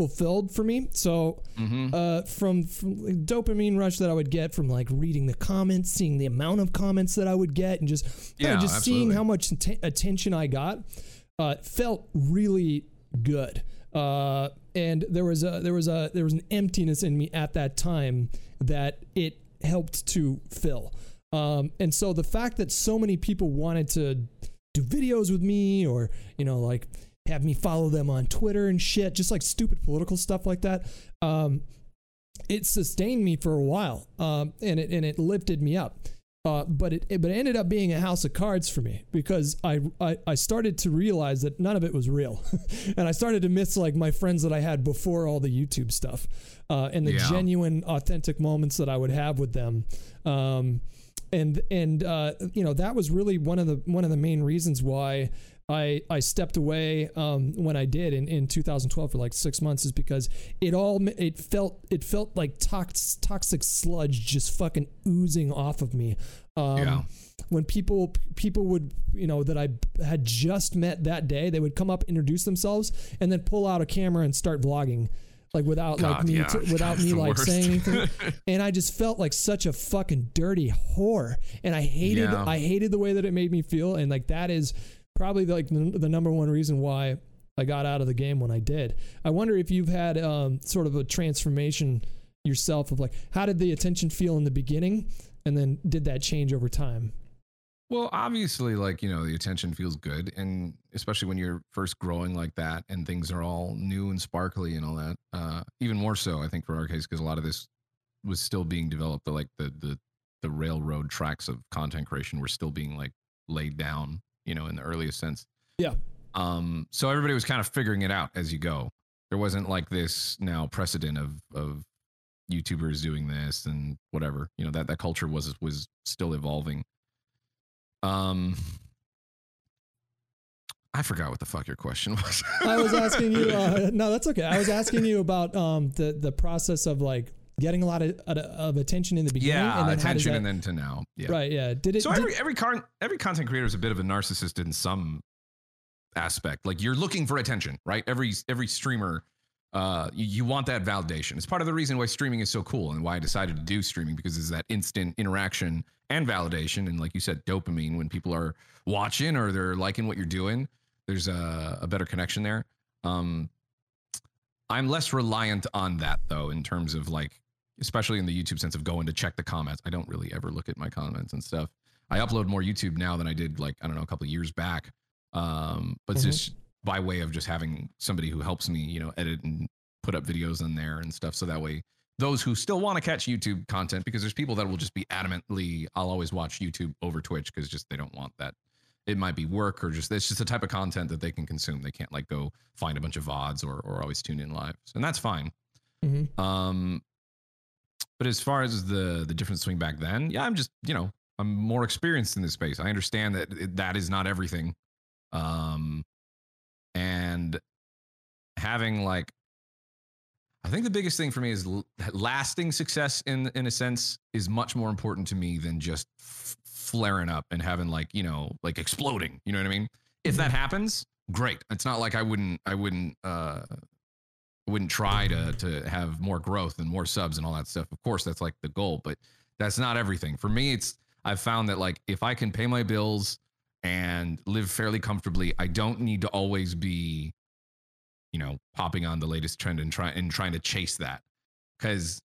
fulfilled for me. So, Mm-hmm. uh, from, from the dopamine rush that I would get from like reading the comments, seeing the amount of comments that I would get, and just Yeah, just seeing how much atten- attention I got, uh, felt really good. Uh, and there was a there was a there was an emptiness in me at that time that it helped to fill. Um, and so the fact that so many people wanted to do videos with me or you know like have me follow them on Twitter and shit, just like stupid political stuff like that. Um, it sustained me for a while, um, and it and it lifted me up. Uh, but it, it but it ended up being a house of cards for me because I, I I started to realize that none of it was real, and I started to miss like my friends that I had before all the YouTube stuff, uh, and the Yeah. genuine, authentic moments that I would have with them. Um, and and uh, you know that was really one of the one of the main reasons why I I stepped away um, when I did in, in 2012 for like six months is because it all it felt it felt like tox, toxic sludge just fucking oozing off of me. Um, Yeah. When people people would you know that I had just met that day, they would come up introduce themselves and then pull out a camera and start vlogging like without God, like me yeah. to, without That's me like worst. saying anything and I just felt like such a fucking dirty whore and I hated Yeah. I hated the way that it made me feel and like that is probably like the, the number one reason why I got out of the game when I did. I wonder if you've had um, sort of a transformation yourself of like how did the attention feel in the beginning and then did that change over time? Well, obviously, like, you know, the attention feels good. And especially when you're first growing like that and things are all new and sparkly and all that. Uh, even more so, I think, for our case, because a lot of this was still being developed. The, like, the, the, the railroad tracks of content creation were still being like laid down, you know, in the earliest sense. Yeah. Um, so everybody was kind of figuring it out as you go. There wasn't like this now precedent of, of YouTubers doing this and whatever, you know, that, that culture was, was still evolving. Um, I forgot what the fuck your question was. I was asking you. Uh, no, that's okay. I was asking you about um, the the process of like getting a lot of of attention in the beginning, yeah, and then attention, that, and then to now. Yeah. right? Yeah. Did it? So did- every every car, every content creator is a bit of a narcissist in some aspect. Like you're looking for attention, right? Every every streamer, uh, you, you want that validation. It's part of the reason why streaming is so cool and why I decided to do streaming because it's that instant interaction and validation, and like you said, dopamine when people are watching or they're liking what you're doing. There's a, a better connection there. Um, I'm less reliant on that though, in terms of like, especially in the YouTube sense of going to check the comments. I don't really ever look at my comments and stuff. I upload more YouTube now than I did like I don't know a couple of years back. Um, but Mhm. just by way of just having somebody who helps me, you know, edit and put up videos in there and stuff. So that way, those who still want to catch YouTube content, because there's people that will just be adamantly, I'll always watch YouTube over Twitch because just they don't want that. It might be work or just it's just the type of content that they can consume. They can't like go find a bunch of VODs or or always tune in live, and that's fine. Mhm. Um, but as far as the the difference swing back then, yeah, I'm just you know I'm more experienced in this space. I understand that it- that is not everything, um, and having like I think the biggest thing for me is l- lasting success in in a sense is much more important to me than just f- flaring up and having like you know like exploding. You know what I mean? If that happens, great. It's not like I wouldn't I wouldn't uh wouldn't try to to have more growth and more subs and all that stuff. Of course, that's like the goal, but that's not everything. For me, it's I've found that like if I can pay my bills and live fairly comfortably, I don't need to always be, you know, popping on the latest trend and try and trying to chase that. Cause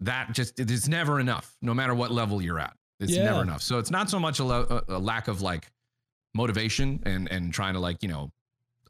that just it's never enough, no matter what level you're at. It's Yeah. never enough. So it's not so much a, lo- a lack of like motivation and and trying to like, you know,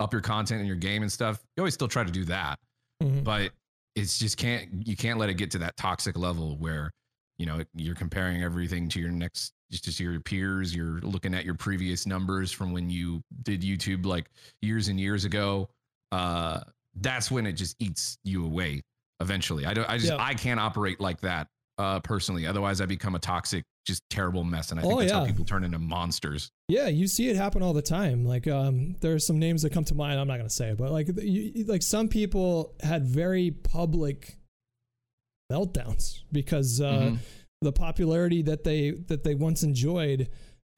up your content and your game and stuff. You always still try to do that Mhm. but it's just can't you can't let it get to that toxic level where you know you're comparing everything to your next just to your peers you're looking at your previous numbers from when you did youtube like years and years ago uh that's when it just eats you away eventually i don't i just Yeah. i can't operate like that uh personally otherwise i become a toxic just terrible mess and i think Oh, that's how people turn into monsters Yeah, you see it happen all the time. Like, um, there are some names that come to mind. I'm not gonna say it, but like, you, like some people had very public meltdowns because uh, Mhm. the popularity that they that they once enjoyed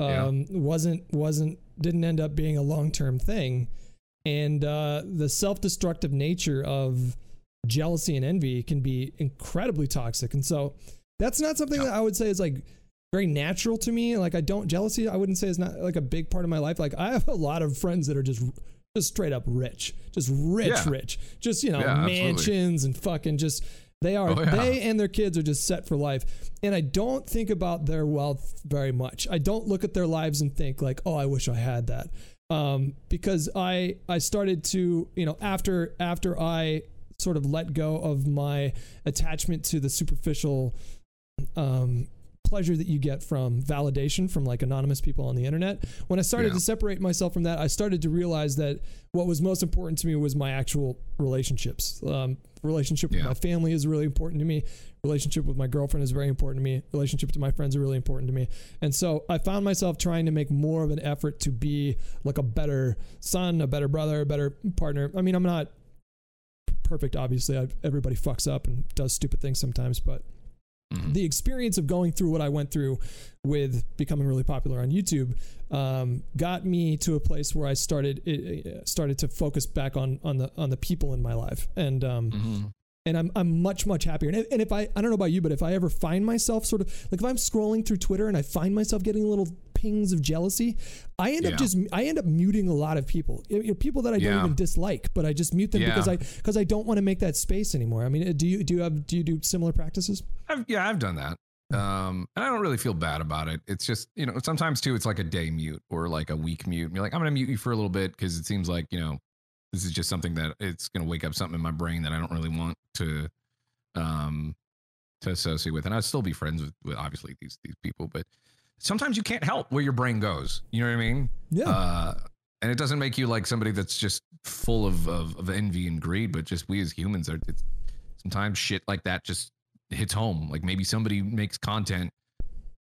Yeah. um, wasn't wasn't didn't end up being a long term thing, and uh, the self destructive nature of jealousy and envy can be incredibly toxic. And so that's not something Yeah. that I would say is like very natural to me. Like I don't jealousy. I wouldn't say is not like a big part of my life. Like I have a lot of friends that are just just straight up rich, just rich, Yeah. rich, just you know Yeah, absolutely. mansions and fucking just they are Oh, yeah. they and their kids are just set for life. And I don't think about their wealth very much. I don't look at their lives and think like, oh, I wish I had that. Um, because I I started to you know after after I sort of let go of my attachment to the superficial um, pleasure that you get from validation from like anonymous people on the internet. When I started Yeah. to separate myself from that, I started to realize that what was most important to me was my actual relationships. Um, relationship with my family is really important to me. Relationship with my girlfriend is very important to me. Relationship to my friends are really important to me. And so I found myself trying to make more of an effort to be like a better son, a better brother, a better partner. I mean, I'm not perfect, obviously. i everybody fucks up and does stupid things sometimes, but Mhm. the experience of going through what I went through with becoming really popular on YouTube um, got me to a place where I started it, started to focus back on on the on the people in my life and um, Mhm. and I'm I'm much much happier. And, and if I I don't know about you, but if I ever find myself sort of like if I'm scrolling through Twitter and I find myself getting a little pings of jealousy, I end Yeah. up just I end up muting a lot of people, You know, people that I don't Yeah. even dislike, but I just mute them Yeah. because I because I don't want to make that space anymore. I mean, do you do you have do you do similar practices? I've, yeah, I've done that. Um, and I don't really feel bad about it. It's just, you know, sometimes too, it's like a day mute or like a week mute. And you're like, I'm going to mute you for a little bit because it seems like, you know, this is just something that it's going to wake up something in my brain that I don't really want to, um, to associate with. And I'd still be friends with, with obviously these, these people, but sometimes you can't help where your brain goes. You know what I mean? Yeah. Uh, and it doesn't make you like somebody that's just full of, of, of envy and greed, but just we as humans are, it's, sometimes shit like that just hits home. Like maybe somebody makes content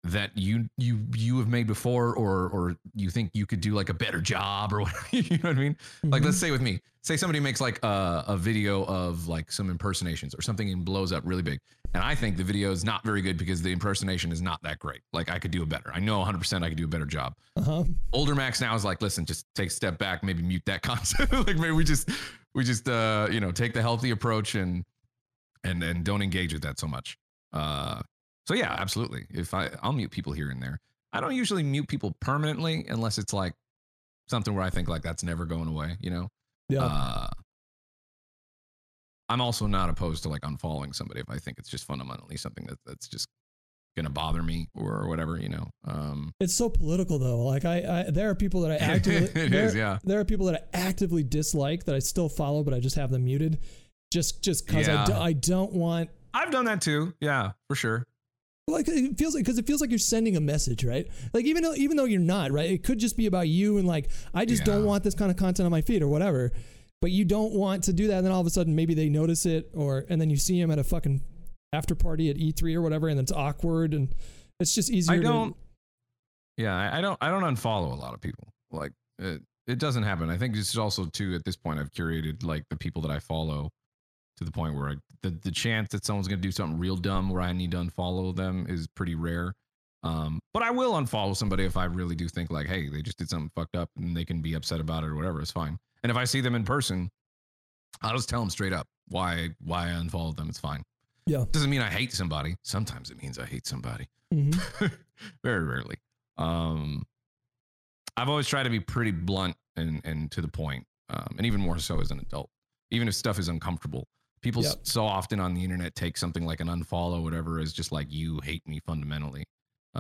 that you you you have made before or or you think you could do like a better job or whatever you know what i mean? Like Mhm. let's say with me say somebody makes like a, a video of like some impersonations or something and blows up really big and i think the video is not very good because the impersonation is not that great. Like i could do a better. I know 100% i could do a better job. Uh-huh. older max now is like listen just take a step back maybe mute that concept. Like maybe we just we just uh you know take the healthy approach and and and don't engage with that so much. Uh so yeah absolutely if i i'll mute people here and there i don't usually mute people permanently unless it's like something where i think like that's never going away you know Yeah. uh i'm also not opposed to like unfollowing somebody if i think it's just fundamentally something that that's just gonna bother me or whatever you know um It's so political though. Like I, I there are people that I actively It there, is, yeah. there are people that I actively dislike that I still follow, but I just have them muted, just just because I, Yeah. do, I don't want i've done that too yeah for sure like it feels like because it feels like you're sending a message, right? Like even though even though you're not, right? It could just be about you and like I just don't want this kind of content on my feed or whatever. But you don't want to do that, and then all of a sudden maybe they notice it, or and then you see him at a fucking after party at E3 or whatever, and it's awkward, and it's just easier. I don't. Yeah, I- I don't. I don't unfollow a lot of people. Like it, it doesn't happen. I think it's also too at this point I've curated like the people that I follow to the point where I, the the chance that someone's gonna do something real dumb where I need to unfollow them is pretty rare. Um, but I will unfollow somebody if I really do think like, hey, they just did something fucked up and they can be upset about it or whatever. It's fine. And if I see them in person, I'll just tell them straight up why why I unfollowed them. It's fine. Yeah. Doesn't mean I hate somebody. Sometimes it means I hate somebody. Mhm. very rarely. Um, I've always tried to be pretty blunt and and to the point, um, and even more so as an adult. Even if stuff is uncomfortable, people Yep. so often on the internet take something like an unfollow, whatever, as just like you hate me fundamentally.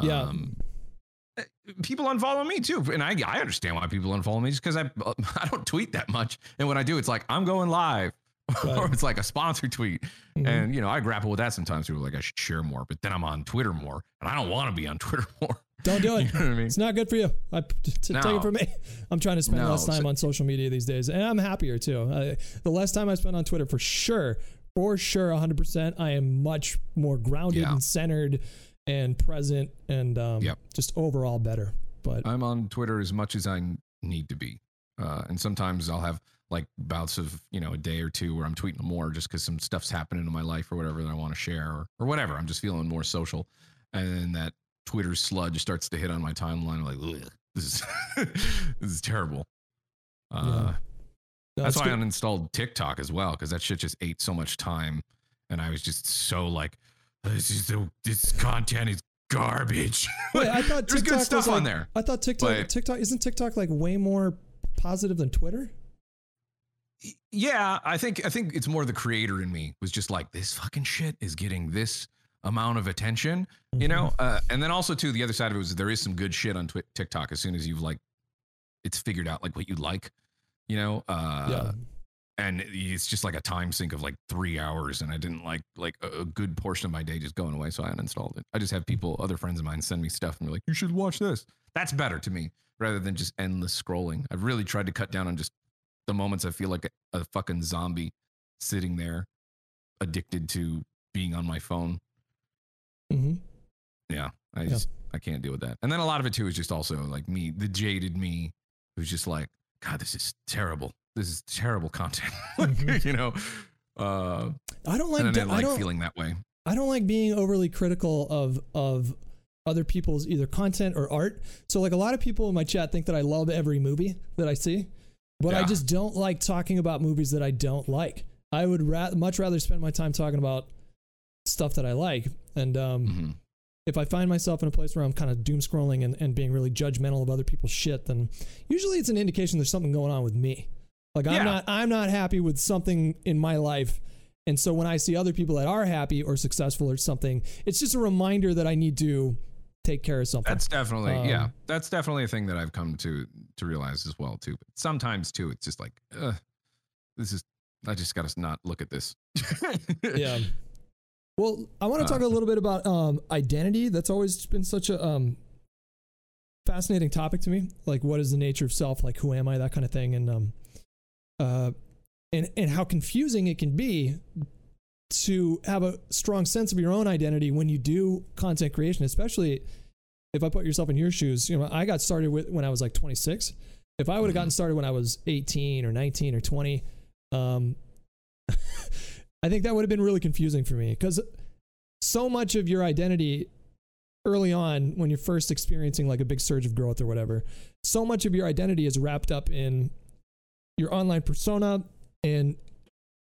Yeah. Um, eh, people unfollow me too, and I I understand why people unfollow me just because I I don't tweet that much, and when I do, it's like I'm going live. Or it's like a sponsor tweet. Mhm. And you know, I grapple with that sometimes. People are like, I should share more, but then I'm on Twitter more, and I don't want to be on Twitter more. Don't do You it. know what I mean? It's not good for you. I, t- t- take it from me. I'm trying to spend No, less time so- on social media these days, and I'm happier too. I, the less time I spend on Twitter, for sure, for sure, 100%, I am much more grounded Yeah. and centered and present, and um, Yep. just overall better. But I'm on Twitter as much as I need to be, uh, and sometimes I'll have like bouts of you know a day or two where I'm tweeting more just because some stuff's happening in my life or whatever that I want to share or, or whatever. I'm just feeling more social, and then that Twitter sludge starts to hit on my timeline. I'm like, this is this is terrible. Uh, no, That's why I uninstalled TikTok as well because that shit just ate so much time, and I was just so like, this is so, this content is garbage. Wait, I thought There's TikTok good stuff like, on there. I thought TikTok, But- TikTok isn't TikTok like way more positive than Twitter? Yeah, I think I think it's more the creator in me was just like this fucking shit is getting this amount of attention, you Mm-hmm. know. Uh, and then also too, the other side of it was there is some good shit on Twi- TikTok as soon as you've like, it's figured out like what you like, you know. Uh, yeah. and it's just like a time sink of like three hours and i didn't like like a, a good portion of my day just going away so i uninstalled it i just have people other friends of mine send me stuff and be like you should watch this that's better to me rather than just endless scrolling i've really tried to cut down on just the moments i feel like a, fucking zombie sitting there addicted to being on my phone Mm-hmm. yeah i Yeah. just i can't deal with that and then a lot of it too is just also like me the jaded me who's just like god this is terrible this is terrible content Like, Mhm. you know uh I don't like. and I didn't I like don't. feeling that way I don't like being overly critical of of other people's either content or art. So like a lot of people in my chat think that I love every movie that I see, but I just don't like talking about movies that I don't like. I would ra- much rather spend my time talking about stuff that I like. And um, Mhm. if I find myself in a place where I'm kind of doom scrolling and, and being really judgmental of other people's shit, then usually it's an indication there's something going on with me. Like I'm Yeah. not I'm not happy with something in my life. And so when I see other people that are happy or successful or something, it's just a reminder that I need to take care of something. That's definitely yeah. Um, That's definitely a thing that I've come to to realize as well too. But sometimes too, it's just like, uh, this is. I just got to not look at this. yeah. Well, I want to talk Uh, a little bit about um, identity. That's always been such a um, fascinating topic to me. Like, what is the nature of self? Like, who am I? That kind of thing, and um, uh, and and how confusing it can be to have a strong sense of your own identity when you do content creation, especially if I put yourself in your shoes. You know, I got started with when I was like 26. If I would have gotten started when I was 18 or 19 or 20, um, I think that would have been really confusing for me because so much of your identity early on when you're first experiencing like a big surge of growth or whatever, so much of your identity is wrapped up in your online persona and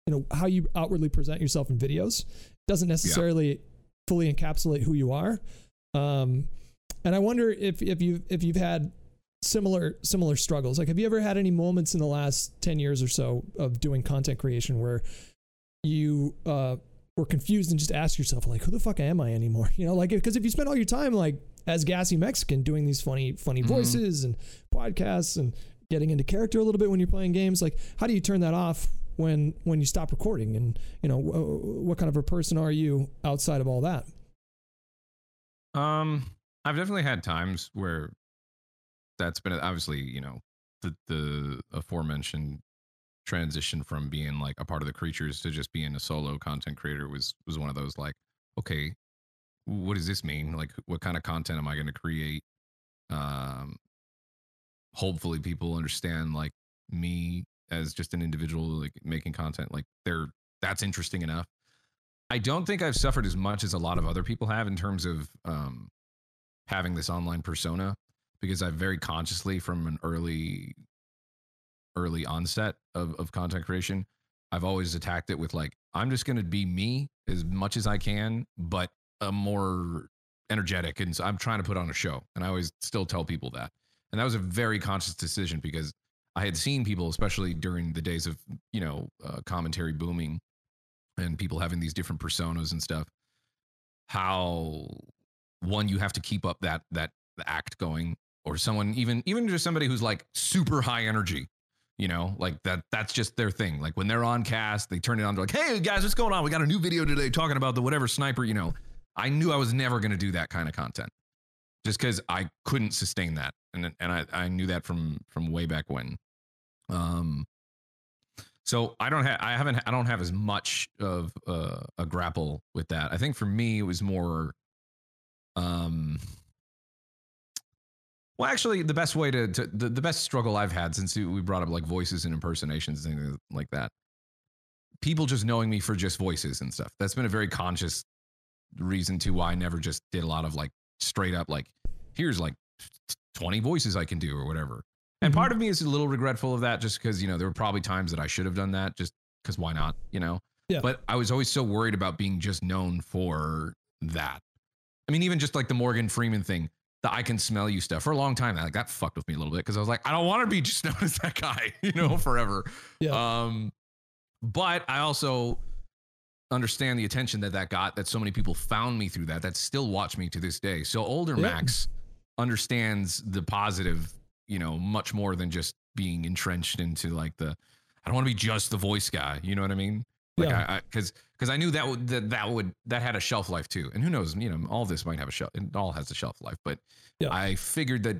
you know how you outwardly present yourself in videos. It doesn't necessarily fully encapsulate who you are. Um, and I wonder if if you if you've had similar similar struggles. Like, have you ever had any moments in the last ten years or so of doing content creation where you uh, were confused and just asked yourself, like, who the fuck am I anymore? You know, like, because if you spend all your time like as gassy Mexican doing these funny funny Mhm. voices and podcasts and getting into character a little bit when you're playing games, like, how do you turn that off? When when you stop recording, and you know wh- what kind of a person are you outside of all that? Um, I've definitely had times where that's been obviously, you know, the the aforementioned transition from being like a part of the creatures to just being a solo content creator was was one of those like, okay, what does this mean? Like, what kind of content am I going to create? Um, hopefully, people understand like me as just an individual, like making content. Like, they're that's interesting enough. I don't think I've suffered as much as a lot of other people have in terms of um, having this online persona because I've very consciously from an early early onset of, of content creation, I've always attacked it with like, I'm just gonna be me as much as I can, but a more energetic and so I'm trying to put on a show. And I always still tell people that. And that was a very conscious decision because I had seen people, especially during the days of, you know, uh, commentary booming and people having these different personas and stuff, how one you have to keep up that that act going or someone even even just somebody who's like super high energy you know like that that's just their thing. Like when they're on cast they turn it on they're like hey guys what's going on? We got a new video today talking about the whatever sniper you know. I knew i was never going to do that kind of content just because i couldn't sustain that and and I, I knew that from from way back when. Um so i don't have i haven't i don't have as much of uh, a grapple with that. I think for me it was more um well actually the best way to, to the, the best struggle i've had since we brought up like voices and impersonations and things like that. People just knowing me for just voices and stuff. That's been a very conscious reason to why i never just did a lot of like straight up like here's like 20 voices i can do or whatever. And Mhm. part of me is a little regretful of that just because you know there were probably times that i should have done that just because why not you know? Yeah. but i was always so worried about being just known for that i mean even just like the morgan freeman thing the i can smell you stuff for a long time that like that fucked with me a little bit because i was like i don't want to be just known as that guy you know forever Yeah. um but i also understand the attention that that got that so many people found me through that that still watch me to this day so older Yeah. max understands the positive you know much more than just being entrenched into like the i don't want to be just the voice guy you know what i mean like Yeah. i because because i knew that would that, that would that had a shelf life too and who knows you know all this might have a shelf it all has a shelf life but Yeah. i figured that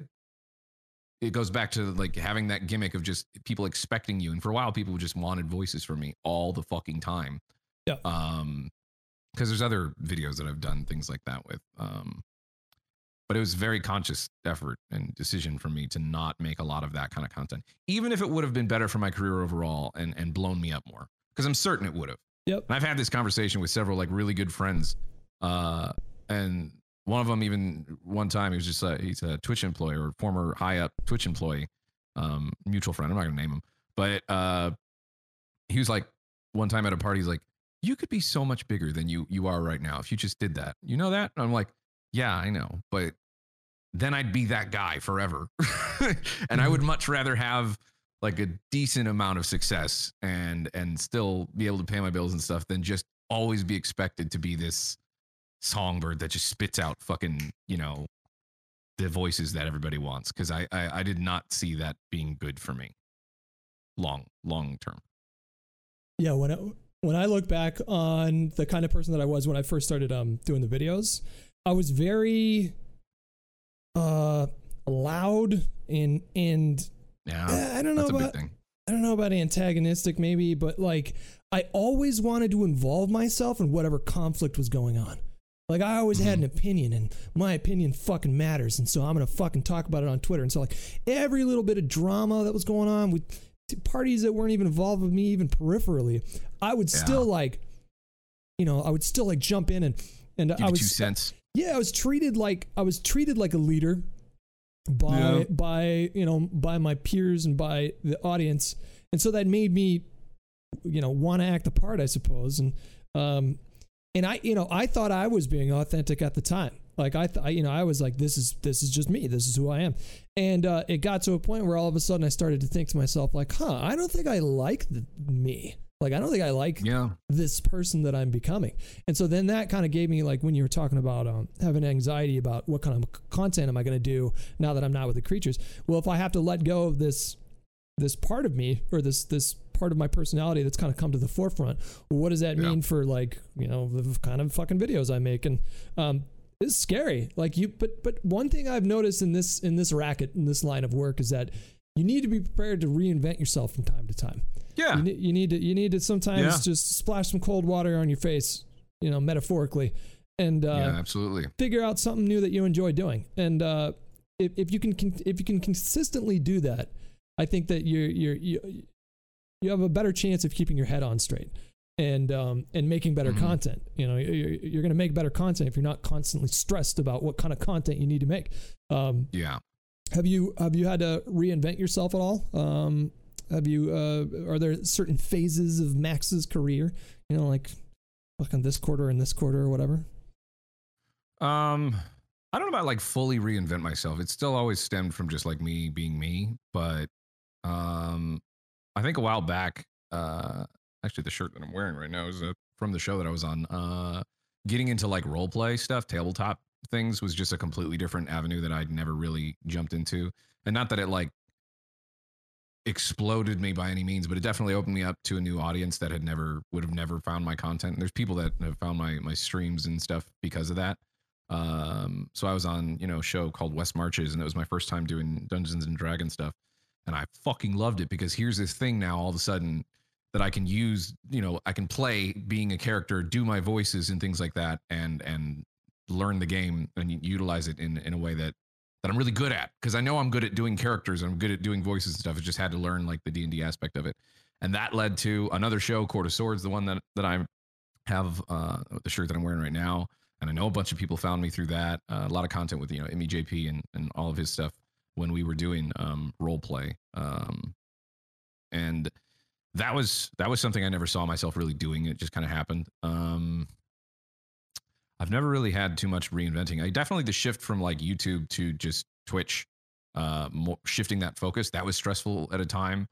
it goes back to like having that gimmick of just people expecting you and for a while people just wanted voices from me all the fucking time Yeah. um because there's other videos that i've done things like that with um but it was very conscious effort and decision for me to not make a lot of that kind of content even if it would have been better for my career overall and and blown me up more because i'm certain it would have Yep. And I've had this conversation with several like really good friends, uh, and one of them even one time he was just uh, he's a Twitch employee or former high up Twitch employee, um, mutual friend. I'm not gonna name him, but uh, he was like one time at a party, he's like, "You could be so much bigger than you you are right now if you just did that." You know that? And I'm like, "Yeah, I know, but then I'd be that guy forever, and I would much rather have." Like a decent amount of success and and still be able to pay my bills and stuff than just always be expected to be this songbird that just spits out fucking you know the voices that everybody wants because I, I i did not see that being good for me. Long long term. Yeah, when I, when I look back on the kind of person that I was when I first started um doing the videos, I was very uh loud and and yeah uh, I don't know about I don't know about antagonistic maybe, but like I always wanted to involve myself in whatever conflict was going on. Like I always had an opinion and my opinion fucking matters and so I'm going to fucking talk about it on Twitter. And so like every little bit of drama that was going on with parties that weren't even involved with me even peripherally, I would Yeah. still like you know, I would still like jump in and and give I was two cents yeah, I was treated like I was treated like a leader by Yeah. by you know by my peers and by the audience, and so that made me you know want to act the part, I suppose, and um and I you know I thought I was being authentic at the time. Like I, th- I, you know, I was like, this is this is just me. This is who I am. And uh, it got to a point where all of a sudden I started to think to myself, like, huh, I don't think I like the, me. Like I don't think I like yeah this person that I'm becoming. And so then that kind of gave me like when you were talking about um, having anxiety about what kind of content am I going to do now that I'm not with the creatures. Well, if I have to let go of this this part of me or this this part of my personality that's kind of come to the forefront, what does that Yeah. mean for like you know the kind of fucking videos I make? And um, it's scary. Like you, but but one thing I've noticed in this in this racket in this line of work is that you need to be prepared to reinvent yourself from time to time. yeah You, ne- you need to you need to sometimes Yeah. just splash some cold water on your face, you know, metaphorically, and uh, yeah absolutely figure out something new that you enjoy doing. And uh, if if you can if you can consistently do that, I think that you're you're you you have a better chance of keeping your head on straight and um and making better Mhm. content. You know, you're, you're going to make better content if you're not constantly stressed about what kind of content you need to make. Um, yeah have you have you had to reinvent yourself at all? Um, have you uh, are there certain phases of Max's career? You know, like fucking this quarter and this quarter or whatever. Um, I don't know about like fully reinvent myself. It still always stemmed from just like me being me. But um, I think a while back, uh, actually the shirt that I'm wearing right now is uh, from the show that I was on. Uh, getting into like role play stuff, tabletop things was just a completely different avenue that I'd never really jumped into. And not that it like exploded me by any means, but it definitely opened me up to a new audience that had never would have never found my content. And there's people that have found my my streams and stuff because of that. Um, so I was on, you know, a show called West Marches, and it was my first time doing Dungeons and Dragon stuff. And I fucking loved it because here's this thing now all of a sudden that I can use, you know, I can play being a character, do my voices and things like that, and and learn the game and utilize it in in a way that that I'm really good at because I know I'm good at doing characters and I'm good at doing voices and stuff. I just had to learn like the D and D aspect of it, and that led to another show, Court of Swords, the one that that I have uh, the shirt that I'm wearing right now, and I know a bunch of people found me through that. Uh, a lot of content with you know Emmy JP and and all of his stuff when we were doing um, role play, um, and that was that was something I never saw myself really doing. It just kind of happened. Um, I've never really had too much reinventing. I definitely the shift from like YouTube to just Twitch, uh, more, shifting that focus that was stressful at a time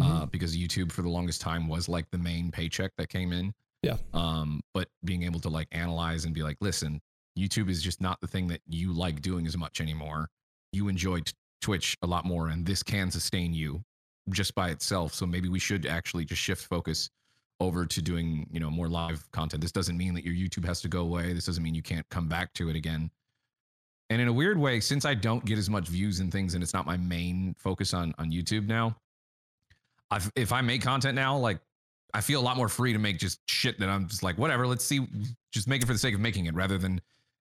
uh, because YouTube for the longest time was like the main paycheck that came in. Yeah. Um, but being able to like analyze and be like, listen, YouTube is just not the thing that you like doing as much anymore. You enjoy t- Twitch a lot more, and this can sustain you just by itself. So maybe we should actually just shift focus over to doing you know more live content. This doesn't mean that your YouTube has to go away. This doesn't mean you can't come back to it again. And in a weird way, since I don't get as much views and things, and it's not my main focus on on YouTube now, I've, if I make content now, like I feel a lot more free to make just shit that I'm just like, whatever, let's see, just make it for the sake of making it rather than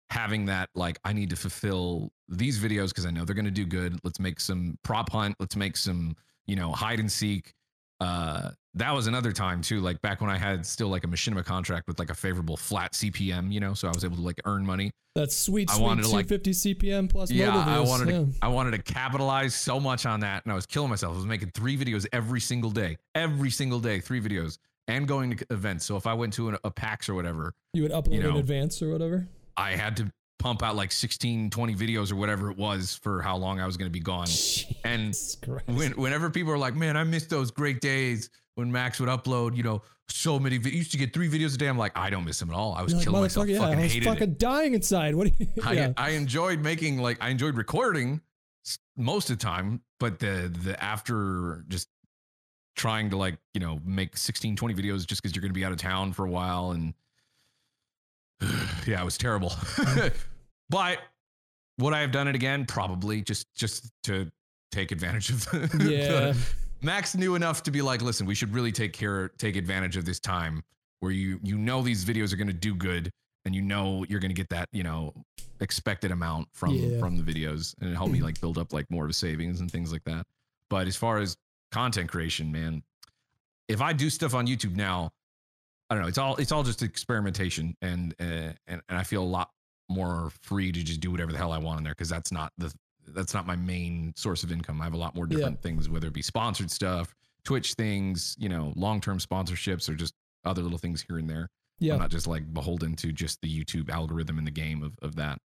having that like I need to fulfill these videos because I know they're gonna do good. Let's make some prop hunt, let's make some, you know, hide and seek, uh, that was another time too. Like back when I had still like a machinima contract with like a favorable flat CPM, you know, so I was able to like earn money. That's sweet, I sweet wanted to, like- 250 CPM plus Yeah, I wanted yeah. to I wanted to capitalize so much on that, and I was killing myself. I was making three videos every single day, every single day, three videos, and going to events. So if I went to an, a PAX or whatever, You would upload in know, advance or whatever. I had to pump out like 16, 20 videos or whatever it was for how long I was going to be gone. And Jesus Christ. when, whenever people are like, man, I miss those great days when Max would upload, you know, so many, vi- used to get three videos a day. I'm like, I don't miss them at all. I was like, killing myself. yeah, fucking I was fucking it. dying inside. What do you? I, yeah. I enjoyed making like, I enjoyed recording most of the time, but the, the after just trying to like, you know, make 16, 20 videos just cause you're going to be out of town for a while. And yeah, it was terrible. Mm. but would I have done it again? Probably just, just to take advantage of the, yeah. Max knew enough to be like, listen, we should really take care, take advantage of this time where you you know these videos are going to do good, and you know you're going to get that you know expected amount from Yeah. from the videos, and it helped me like build up like more of a savings and things like that. But as far as content creation, man, if I do stuff on YouTube now, I don't know, it's all it's all just experimentation, and uh, and and I feel a lot more free to just do whatever the hell I want in there because that's not the that's not my main source of income. I have a lot more Yeah. different things, whether it be sponsored stuff, Twitch things, you know, long term sponsorships, or just other little things here and there. Yeah. I'm not just like beholden to just the YouTube algorithm in the game of, of that.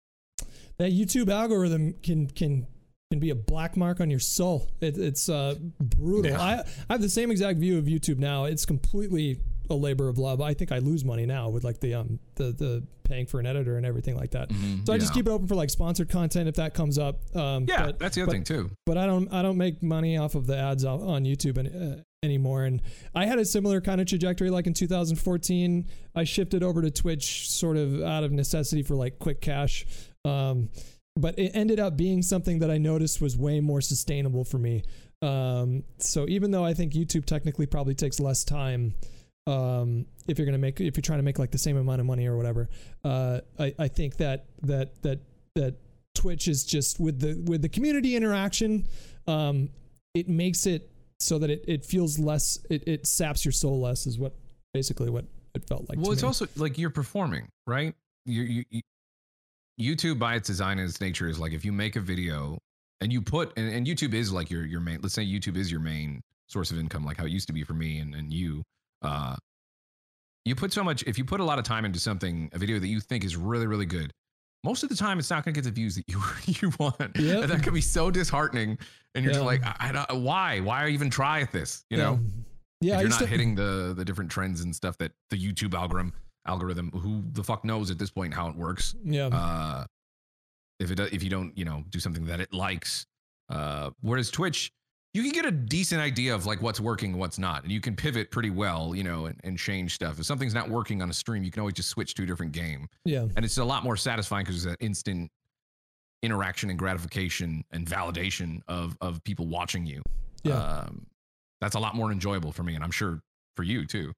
that YouTube algorithm can can can be a black mark on your soul. It, it's uh, brutal. Yeah. I I have the same exact view of YouTube now. It's completely a labor of love. I think I lose money now with like the um the the paying for an editor and everything like that. So I just keep it open for like sponsored content if that comes up. Um, Yeah, but, that's the other but- thing too. but I don't I don't make money off of the ads on, on YouTube uh, anymore. And I had a similar kind of trajectory. Like in 2014, I shifted over to Twitch sort of out of necessity for like quick cash. Um, but it ended up being something that I noticed was way more sustainable for me. Um, so even though I think YouTube technically probably takes less time, um, if you're gonna make if you're trying to make like the same amount of money or whatever, uh, I, I think that that that that Twitch is just with the with the community interaction, um, it makes it so that it, it feels less it, it saps your soul less is what basically what it felt like. well, to it's me. also like you're performing, right? You, you, you, YouTube by its design and its nature is like if you make a video and you put and, and YouTube is like your your main. Let's say YouTube is your main source of income, like how it used to be for me and and you. Uh, you put so much. If you put a lot of time into something, a video that you think is really really good. Most of the time, it's not going to get the views that you you want, Yep. and that can be so disheartening. And you're just like, I, I don't, why? Why even try at this? You know, yeah, if you're not to- hitting the the different trends and stuff that the YouTube algorithm algorithm who the fuck knows at this point how it works yeah, uh if it if you don't you know do something that it likes uh whereas Twitch you can get a decent idea of like what's working and what's not and you can pivot pretty well you know and, and change stuff. If something's not working on a stream you can always just switch to a different game. Yeah, and it's a lot more satisfying because there's that instant interaction and gratification and validation of of people watching you. Yeah. um that's a lot more enjoyable for me and i'm sure for you too.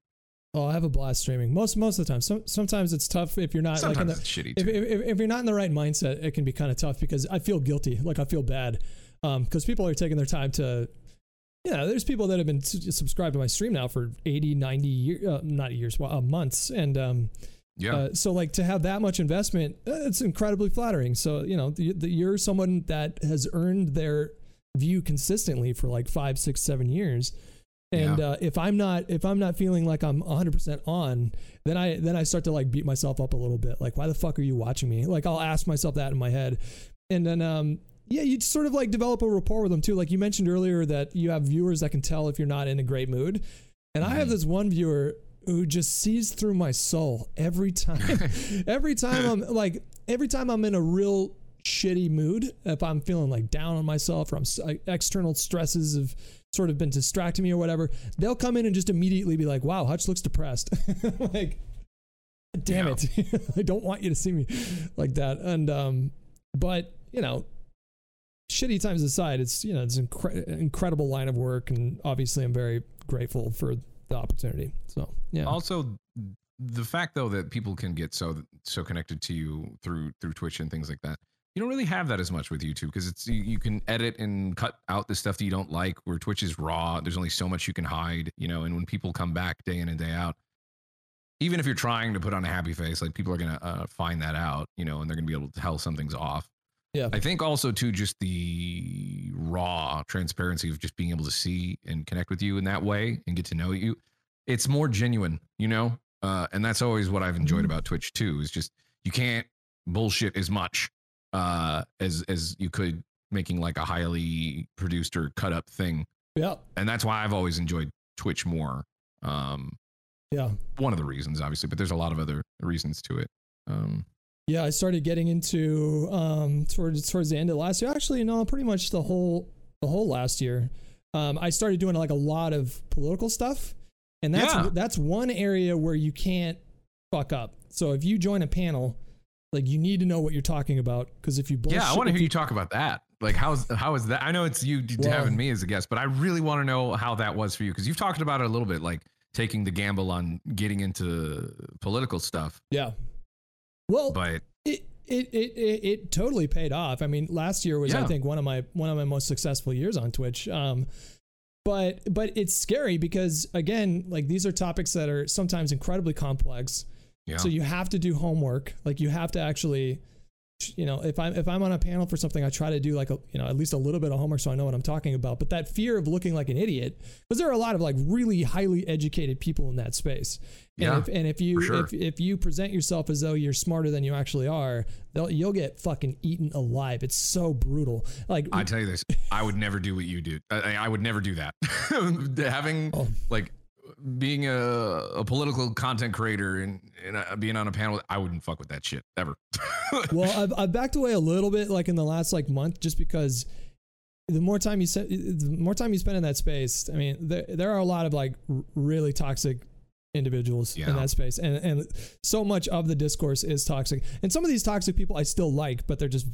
Oh, I have a blast streaming. Most most of the time. Some sometimes it's tough if you're not sometimes like in the, it's shitty if, if, if you're not in the right mindset, it can be kind of tough because I feel guilty. Like I feel bad because people are taking their time to. Yeah, there's people that have been s- subscribed to my stream now for 80, 90 years, uh, not years, well, uh, months. And um, yeah uh, so, like, to have that much investment, uh, it's incredibly flattering. So, you know, the, the, you're someone that has earned their view consistently for like five, six, seven years. And uh, if I'm not if I'm not feeling like I'm 100% on, then I then I start to like beat myself up a little bit. Like, why the fuck are you watching me? Like, I'll ask myself that in my head, and then um, yeah, you sort of like develop a rapport with them too. Like you mentioned earlier that you have viewers that can tell if you're not in a great mood, and I have Mhm. this one viewer who just sees through my soul every time. every time I'm like every time I'm in a real shitty mood, if I'm feeling like down on myself or I'm like, external stresses have sort of been distracting me or whatever, they'll come in and just immediately be like, "Wow, Hutch looks depressed." like, damn Yeah. it, I don't want you to see me like that. And um, but you know, shitty times aside, it's you know it's an incre- incredible line of work, and obviously I'm very grateful for the opportunity. So yeah, also the fact though that people can get so so connected to you through through twitch and things like that you don't really have that as much with YouTube because it's you, you can edit and cut out the stuff that you don't like. Where Twitch is raw, there's only so much you can hide, you know. And when people come back day in and day out, even if you're trying to put on a happy face, like people are gonna uh, find that out, you know, and they're gonna be able to tell something's off. Yeah. I think also too just the raw transparency of just being able to see and connect with you in that way and get to know you. It's more genuine, you know? Uh, and that's always what I've enjoyed Mhm. about Twitch too, is just you can't bullshit as much uh as as you could making like a highly produced or cut up thing. Yeah. And that's why I've always enjoyed Twitch more. Um Yeah. one of the reasons obviously, but there's a lot of other reasons to it. Um Yeah, I started getting into um towards towards the end of last year. Actually, no, pretty much the whole the whole last year. Um, I started doing like a lot of political stuff, and that's Yeah. that's one area where you can't fuck up. So if you join a panel, like you need to know what you're talking about because if you bullshit, Yeah, I want to hear you talk about that. Like, how's how is that? I know it's you Well- having me as a guest, but I really want to know how that was for you because you've talked about it a little bit, like taking the gamble on getting into political stuff. Yeah. Well, But it, it it it it totally paid off. I mean, last year was I think one of my one of my most successful years on Twitch. Um, but but it's scary because again, like these are topics that are sometimes incredibly complex. yeah, So you have to do homework. Like you have to actually, you know, if I'm if I'm on a panel for something, I try to do like a you know at least a little bit of homework so I know what I'm talking about. But that fear of looking like an idiot, because there are a lot of like really highly educated people in that space. And Yeah, if and if you sure. if if you present yourself as though you're smarter than you actually are, they'll you'll get fucking eaten alive. It's so brutal. Like I tell you this, I would never do what you do. I, I would never do that. Having Oh. like being a, a political content creator and, and uh, being on a panel, I wouldn't fuck with that shit ever. well, I've, I've backed away a little bit, like in the last like month, just because the more time you se- the more time you spend in that space, I mean, there there are a lot of like really toxic individuals Yeah. in that space, and and so much of the discourse is toxic. And some of these toxic people I still like, but they're just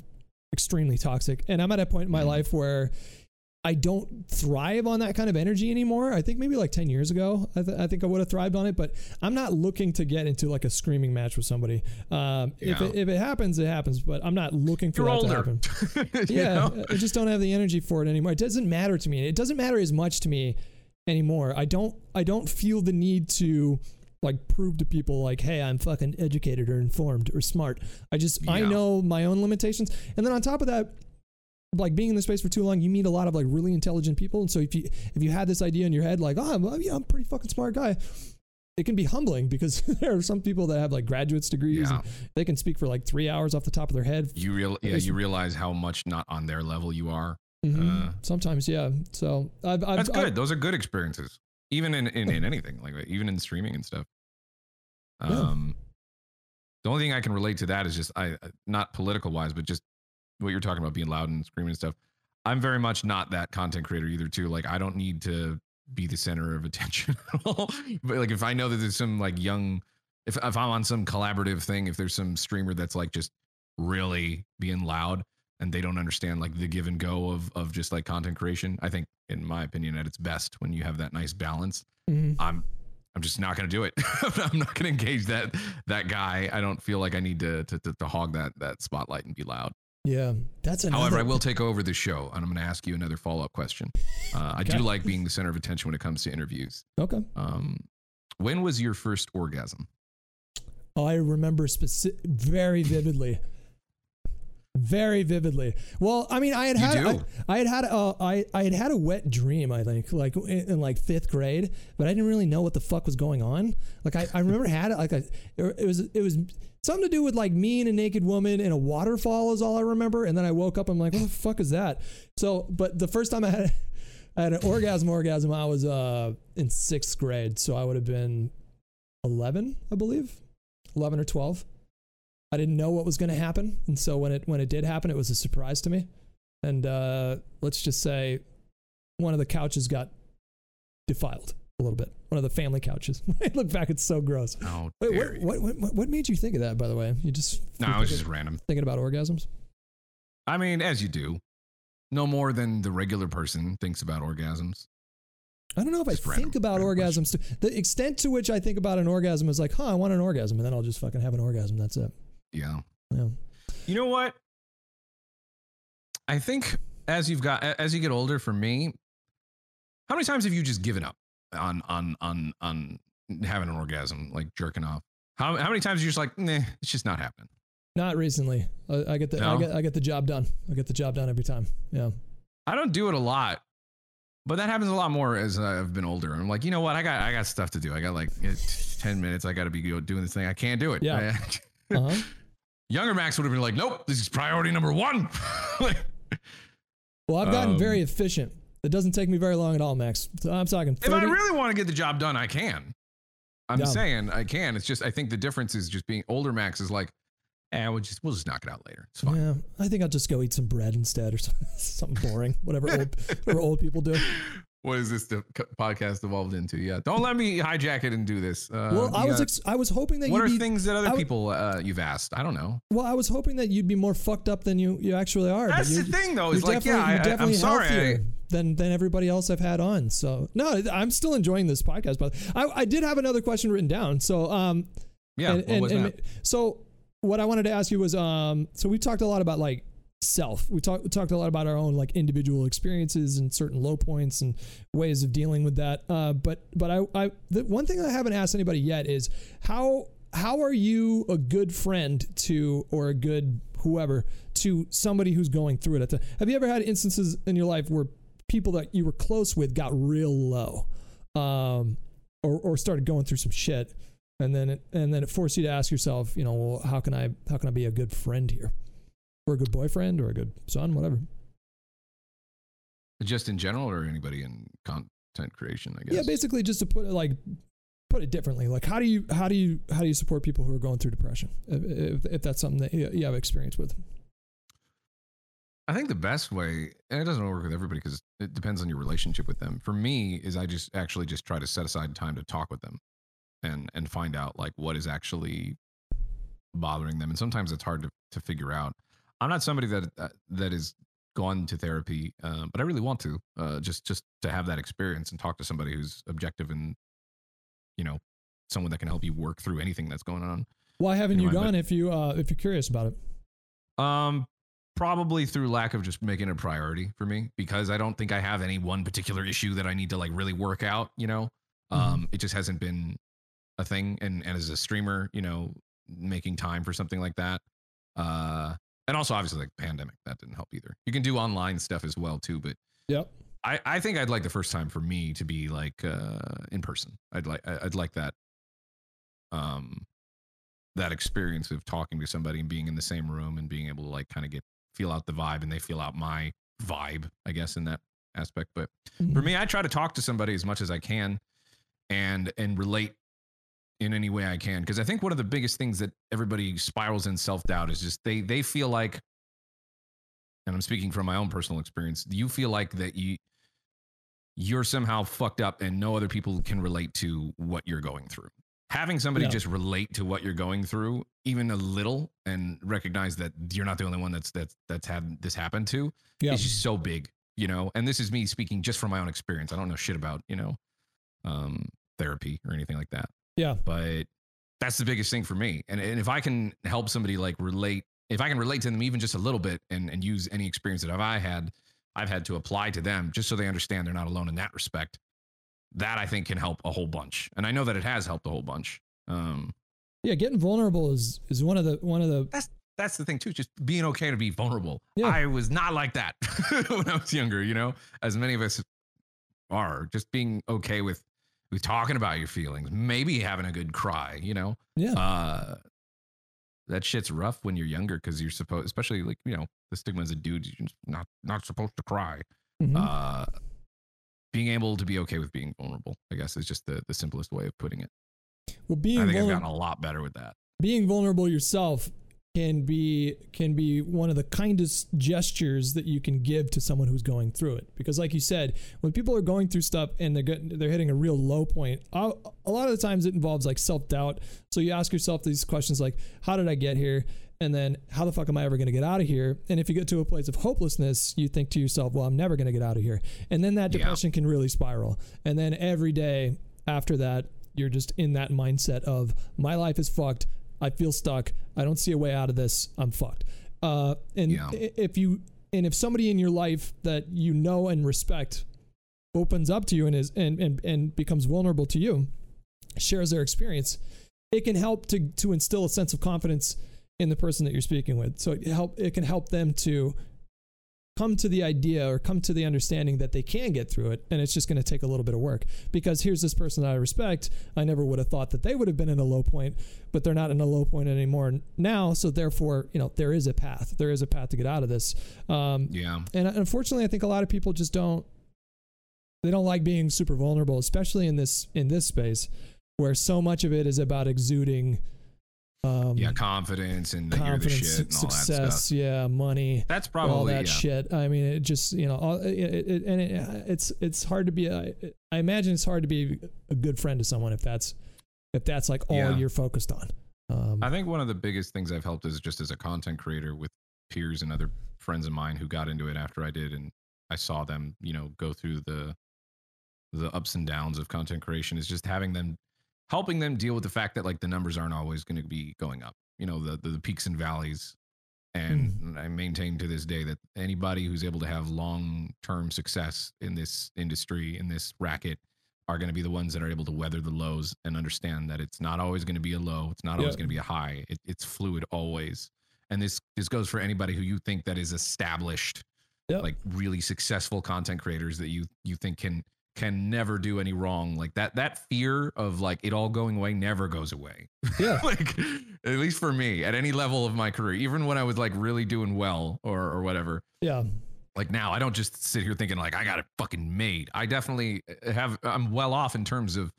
extremely toxic. And I'm at a point in my Mhm. life where. I don't thrive on that kind of energy anymore. I think maybe like 10 years ago, I, th- I think I would have thrived on it, but I'm not looking to get into like a screaming match with somebody. Um, if, it, if it happens, it happens, but I'm not looking for You're that to happen. Yeah, know? I just don't have the energy for it anymore. It doesn't matter to me. It doesn't matter as much to me anymore. I don't I don't feel the need to like prove to people like, hey, I'm fucking educated or informed or smart. I just I know my own limitations. And then on top of that, like being in the space for too long, you meet a lot of like really intelligent people. And so if you if you had this idea in your head, like, oh, well, yeah, I'm a pretty fucking smart guy, it can be humbling because there are some people that have like graduate's degrees Yeah. and they can speak for like three hours off the top of their head. You real yeah, you realize how much not on their level you are. Mhm. Uh, Sometimes, yeah. So I've, I've That's I've- good. Those are good experiences. Even in, in, in anything, like even in streaming and stuff. Yeah. Um the only thing I can relate to that is just I not political wise, but just what you're talking about being loud and screaming and stuff. I'm very much not that content creator either too. Like I don't need to be the center of attention at all. But like if I know that there's some like young if if I'm on some collaborative thing, if there's some streamer that's like just really being loud and they don't understand like the give and go of of just like content creation, I think in my opinion at its best when you have that nice balance. Mhm. I'm I'm just not going to do it. I'm not going to engage that that guy. I don't feel like I need to to, to to hog that that spotlight and be loud. Yeah, that's another. However, I will take over the show, and I'm going to ask you another follow up question. Uh, I Okay. do like being the center of attention when it comes to interviews. Okay. Um, when was your first orgasm? I remember specific, very vividly. Very vividly. Well, I mean, I had You had? I, I had had uh, I I had had a wet dream. I think like in, in like fifth grade, but I didn't really know what the fuck was going on. Like I, I remember had it like a it was it was something to do with like me and a naked woman in a waterfall is all I remember. And then I woke up. I'm like, what the fuck is that? So, but the first time I had I had an orgasm orgasm, I was uh in sixth grade, so I would have been eleven, I believe, eleven or twelve. I didn't know what was going to happen, and so when it when it did happen, it was a surprise to me. And uh, let's just say, one of the couches got defiled a little bit. One of the family couches. I look back, it's so gross. Oh, Wait, what, what what what made you think of that? By the way, you just No, it was just random. thinking about orgasms. I mean, as you do, no more than the regular person thinks about orgasms. I don't know if I random- think about orgasms. To, the extent to which I think about an orgasm is like, huh, I want an orgasm, and then I'll just fucking have an orgasm. That's it. Yeah. Yeah. You know what? I think as you've got as you get older, for me, how many times have you just given up on on on on having an orgasm, like jerking off? How how many times are you just like, nah, it's just not happening? Not recently. I, I get the I get I get the job done. I get the job done every time. Yeah. I don't do it a lot, but that happens a lot more as I've been older. I'm like, you know what? I got I got stuff to do. I got like eh, ten minutes. I got to be doing this thing. I can't do it. Yeah. Uh-huh. Younger Max would have been like, nope, this is priority number one. Like, Well, I've gotten Um, very efficient. It doesn't take me very long at all, Max. I'm talking if I really want to get the job done, I can. I'm Yeah. saying I can. It's just I think the difference is just being older. Max is like, eh, we'll just we'll just knock it out later. It's fine. Yeah, I think I'll just go eat some bread instead or something, something boring, whatever old, whatever old people do. What is this the podcast evolved into? Yeah, don't let me hijack it and do this. Uh, well, I was ex- I was hoping that what are you'd be things that other would- people uh, you've asked? I don't know. well, I was hoping that you'd be more fucked up than you you actually are. but That's you're, the thing, though. Is like, yeah, I, I'm sorry. I, than than everybody else I've had on. So no, I'm still enjoying this podcast. But I, I did have another question written down. So um, yeah, and, what and, was and that? so what I wanted to ask you was um so we talked a lot about like self. We talked talked a lot about our own like individual experiences and certain low points and ways of dealing with that. Uh but but I I the one thing I haven't asked anybody yet is how how are you a good friend to or a good whoever to somebody who's going through it? Have you ever had instances in your life where people that you were close with got real low um or or started going through some shit and then it, and then it forced you to ask yourself, you know, well, how can I how can I be a good friend here, or a good boyfriend, or a good son, whatever. Just in general, or anybody in content creation? I guess. Yeah, basically, just to put it like put it differently, like how do you how do you how do you support people who are going through depression, if, if, if that's something that you you have experience with? I think the best way, and it doesn't work with everybody because it depends on your relationship with them. For me, is I just actually just try to set aside time to talk with them, and and find out like what is actually bothering them. And sometimes it's hard to to figure out. I'm not somebody that uh, that is gone to therapy, uh, but I really want to uh, just just to have that experience and talk to somebody who's objective and you know someone that can help you work through anything that's going on. Why haven't you Anyway, but- gone if you uh, if you're curious about it? Um, probably through lack of just making it a priority for me because I don't think I have any one particular issue that I need to like really work out. You know, Mhm. um, it just hasn't been a thing. And and as a streamer, you know, making time for something like that. Uh, and also obviously like pandemic that didn't help either. You can do online stuff as well too, but Yep. I, I think I'd like the first time for me to be like uh, in person. I'd like I'd like that um that experience of talking to somebody and being in the same room and being able to like kind of get feel out the vibe and they feel out my vibe, I guess in that aspect. But for Mhm. me, I try to talk to somebody as much as I can and and relate in any way I can because I think one of the biggest things that everybody spirals in self-doubt is just they they feel like and I'm speaking from my own personal experience, you feel like that you you're somehow fucked up and no other people can relate to what you're going through. Having somebody just relate to what you're going through even a little and recognize that you're not the only one that's that's that's had this happen to Yeah. is just so big, you know. And this is me speaking just from my own experience. I don't know shit about, you know, um therapy or anything like that Yeah. but that's the biggest thing for me. And, and if I can help somebody like relate, if I can relate to them even just a little bit and, and use any experience that I've had, I've had to apply to them just so they understand they're not alone in that respect. That I think can help a whole bunch. And I know that it has helped a whole bunch. Um, Yeah. Getting vulnerable is is one of the one of the that's that's the thing too, just being okay to be vulnerable. Yeah. I was not like that when I was younger, you know, as many of us are just being okay with, with talking about your feelings, maybe having a good cry, you know? yeah. uh that shit's rough when you're younger because you're supposed especially like you know the stigma as a dude you're not not supposed to cry Mhm. uh being able to be okay with being vulnerable i guess is just the the simplest way of putting it well, being i think i've vulnerable. gotten a lot better with that being vulnerable yourself can be can be one of the kindest gestures that you can give to someone who's going through it. Because like you said when people are going through stuff and they're getting, they're hitting a real low point a a lot of the times it involves like self-doubt. So you ask yourself these questions like how did i get here? And then how the fuck am i ever going to get out of here? And if you get to a place of hopelessness you think to yourself well i'm never going to get out of here. And then that Yeah. depression can really spiral. And then every day after that you're just in that mindset of my life is fucked I feel stuck. I don't see a way out of this. I'm fucked. Uh, and Yeah. if you and if somebody in your life that you know and respect opens up to you and is and and, and becomes vulnerable to you, shares their experience, it can help to to instill a sense of confidence in the person that you're speaking with. So it help it can help them to come to the idea or come to the understanding that they can get through it and it's just going to take a little bit of work. Because here's this person that I respect. I never would have thought that they would have been in a low point but they're not in a low point anymore now so therefore you know there is a path. There is a path to get out of this. Um, Yeah. and unfortunately I think a lot of people just don't they don't like being super vulnerable especially in this in this space where so much of it is about exuding um, Yeah. Confidence and that you're the confidence shit and all that success yeah money That's probably all that yeah. shit. I mean, it just you know, all, it, it, and it, it's it's hard to be. I imagine it's hard to be a good friend to someone if that's if that's like all Yeah. you're focused on. Um, I think one of the biggest things I've helped is just as a content creator with peers and other friends of mine who got into it after I did, and I saw them, you know, go through the the ups and downs of content creation is just having them helping them deal with the fact that like the numbers aren't always going to be going up. You know, the, the the peaks and valleys. And hmm. I maintain to this day that anybody who's able to have long term success in this industry, in this racket, are going to be the ones that are able to weather the lows and understand that it's not always going to be a low. It's not always Yeah. going to be a high. It, it's fluid always. And this this goes for anybody who you think that is established, like really successful content creators that you you think can can never do any wrong. Like that that fear of like it all going away never goes away. yeah, like at least for me, at any level of my career, even when I was like really doing well or or whatever, yeah, like now i don't just sit here thinking like i got it fucking made. I definitely uh, have i'm well off in terms of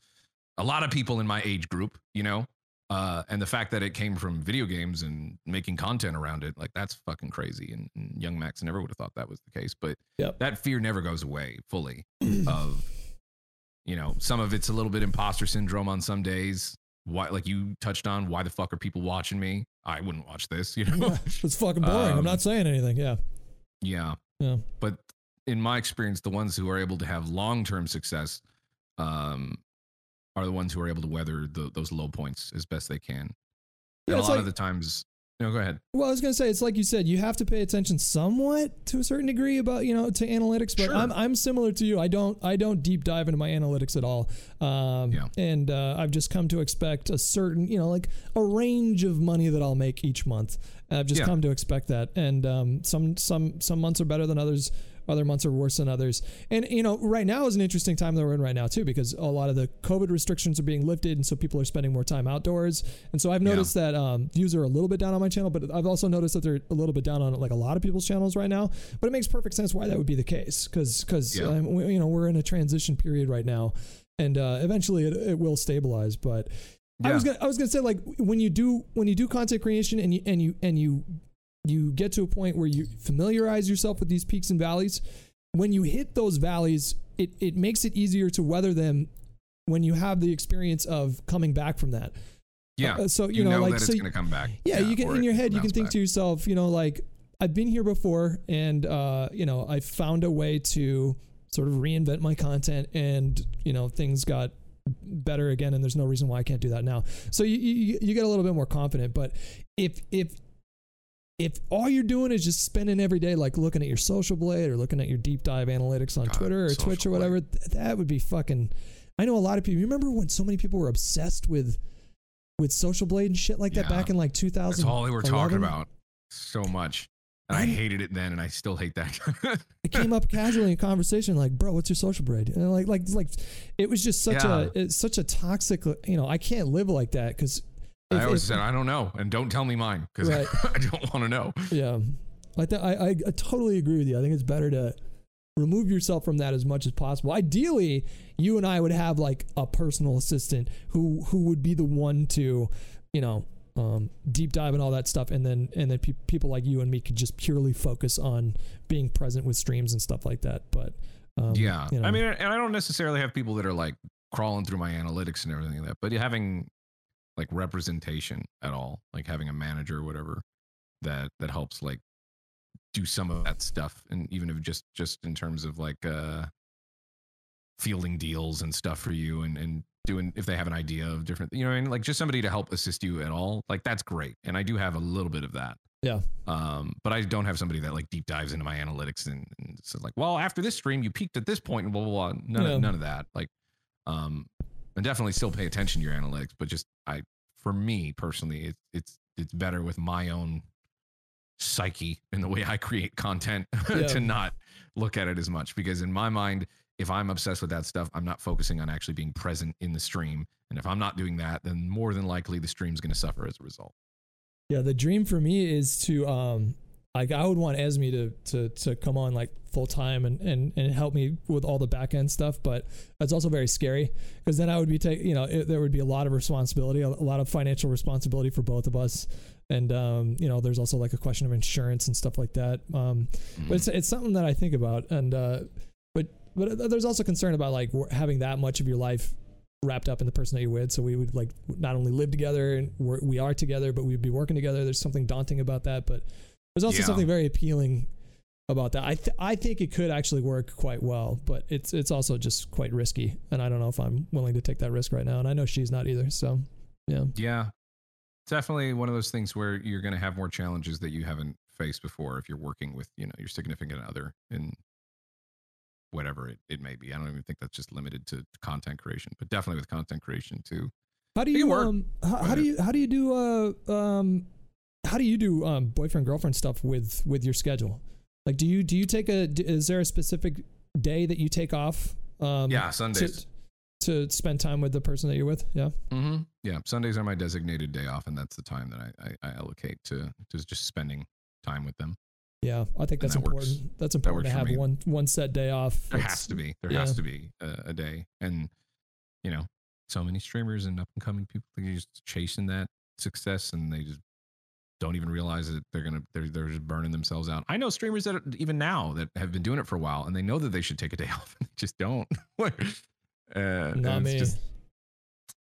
a lot of people in my age group you know uh and the fact that it came from video games and making content around it like that's fucking crazy and, and young max never would have thought that was the case but Yep. that fear never goes away fully of you know some of it's a little bit imposter syndrome on some days why like you touched on why the fuck are people watching me i wouldn't watch this you know Yeah, it's fucking boring. I'm Um, not saying anything. Yeah, yeah yeah, but in my experience, the ones who are able to have long term success um, are the ones who are able to weather the, those low points as best they can. Yeah, a lot like- of the times, no, go ahead. Well, I was gonna say it's like you said, you have to pay attention somewhat to a certain degree about you know to analytics. But Sure. I'm I'm similar to you. I don't I don't deep dive into my analytics at all. Um, Yeah. And uh, I've just come to expect a certain you know like a range of money that I'll make each month. I've just Yeah. come to expect that. And um, some some some months are better than others. Other months are worse than others. And you know, right now is an interesting time that we're in right now too, because a lot of the COVID restrictions are being lifted, and so people are spending more time outdoors. And so I've Yeah. noticed that um, views are a little bit down on my channel, but I've also noticed that they're a little bit down on like a lot of people's channels right now. But it makes perfect sense why that would be the case, because because Yeah. um, you know we're in a transition period right now, and uh, eventually it, it will stabilize. But I was gonna I was gonna say like when you do when you do content creation and you and you and you you get to a point where you familiarize yourself with these peaks and valleys. When you hit those valleys, it it makes it easier to weather them when you have the experience of coming back from that. Yeah. Uh, so you, you, know, know, like that so it's going to come back. yeah, you can in your head you can think back. to yourself, you know, like I've been here before and uh, you know, I found a way to sort of reinvent my content and, you know, things got better again and there's no reason why I can't do that now. So you you, you get a little bit more confident, but if if if all you're doing is just spending every day like looking at your social blade or looking at your deep dive analytics on God, Twitter or Twitch or whatever, th- that would be fucking I know a lot of people. You remember when so many people were obsessed with with social blade and shit like that back in like 2000? That's all they were talking about so much. And I hated it then, and I still hate that. it came up casually in conversation like bro what's your social blade and like like like it was just such Yeah. a it's such a toxic you know i can't live like that because I always said, I don't know. And don't tell me mine because Right. I don't want to know. yeah like that I, I i totally agree with you i think it's better to remove yourself from that as much as possible ideally you and i would have like a personal assistant who who would be the one to you know um, deep dive and all that stuff, and then and then pe- people like you and me could just purely focus on being present with streams and stuff like that. But um, yeah. you know. I mean, and I don't necessarily have people that are like crawling through my analytics and everything like that, but having like representation at all, like having a manager or whatever that that helps like do some of that stuff and even if just just in terms of like uh fielding deals and stuff for you and and doing if they have an idea of different you know I mean like just somebody to help assist you at all like that's great and I do have a little bit of that Yeah. Um, but I don't have somebody that like deep dives into my analytics and, and says like, well, after this stream, you peaked at this point and blah blah blah. None Yeah. of none of that. Like, um, and definitely still pay attention to your analytics, but just I, for me personally, it's it's it's better with my own psyche and the way I create content Yeah. to not look at it as much because in my mind, if I'm obsessed with that stuff, I'm not focusing on actually being present in the stream. And if I'm not doing that, then more than likely the stream's going to suffer as a result. Yeah, the dream for me is to um like I would want Esme to to to come on like full time and, and and help me with all the back end stuff, but it's also very scary because then I would be taking you know it, there would be a lot of responsibility, a, a lot of financial responsibility for both of us, and um you know there's also like a question of insurance and stuff like that. Um, but it's it's something that I think about, and uh, but but there's also concern about like having that much of your life wrapped up in the person that you're with. So we would like not only live together and we're, we are together, but we'd be working together. There's something daunting about that, but there's also Yeah. something very appealing about that. I th- I think it could actually work quite well, but it's it's also just quite risky, and I don't know if I'm willing to take that risk right now. And I know she's not either. So yeah, Yeah. Definitely one of those things where you're going to have more challenges that you haven't faced before if you're working with, you know, your significant other in whatever it, it may be. I don't even think that's just limited to content creation, but definitely with content creation too. how do you work. um how, how do you how do you do uh um how do you do um boyfriend girlfriend stuff with with your schedule? Like, do you do you take a? is there a specific day that you take off? Um, yeah, Sundays. to, to spend time with the person that you're with. Yeah. hmm Yeah, Sundays are my designated day off, and that's the time that I, I, I allocate to to just spending time with them. Yeah. I think that's that works- important. That's important works to have one one set day off. There That's- has to be. There yeah. has to be a, a day, and you know, so many streamers and up and coming people they're just chasing that success, and they just don't even realize that they're gonna they're they're just burning themselves out. I know streamers that are, even now that have been doing it for a while, and they know that they should take a day off, and they just don't. uh, Not me. just-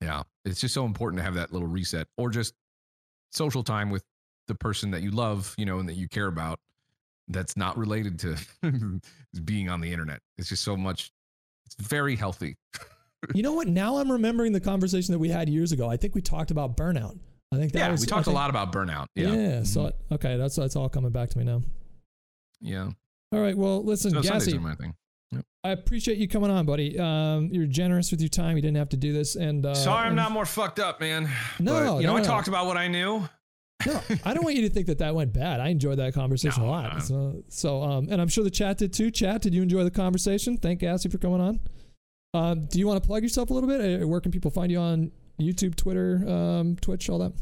yeah, it's just so important to have that little reset, or just social time with the person that you love, you know, and that you care about. That's not related to being on the internet. It's just so much. It's very healthy. you know what? Now I'm remembering the conversation that we had years ago. I think we talked about burnout. I think that yeah, was, we I talked a lot about burnout. Yeah. Yeah, So Mhm. okay, that's that's all coming back to me now. yeah. All right. Well, listen, So Gassy, my thing. I appreciate you coming on, buddy. Um, you're generous with your time. You didn't have to do this, and uh, Sorry, I'm and- not more fucked up, man. No, But, you know, no, I talked about what I knew. No, I don't want you to think that that went bad. I enjoyed that conversation No, a lot. no. So, so, um, and I'm sure the chat did too. Chat, did you enjoy the conversation? Thank Gassy for coming on. Um, do you want to plug yourself a little bit? Uh, Where can people find you on YouTube, Twitter, um, Twitch, all that?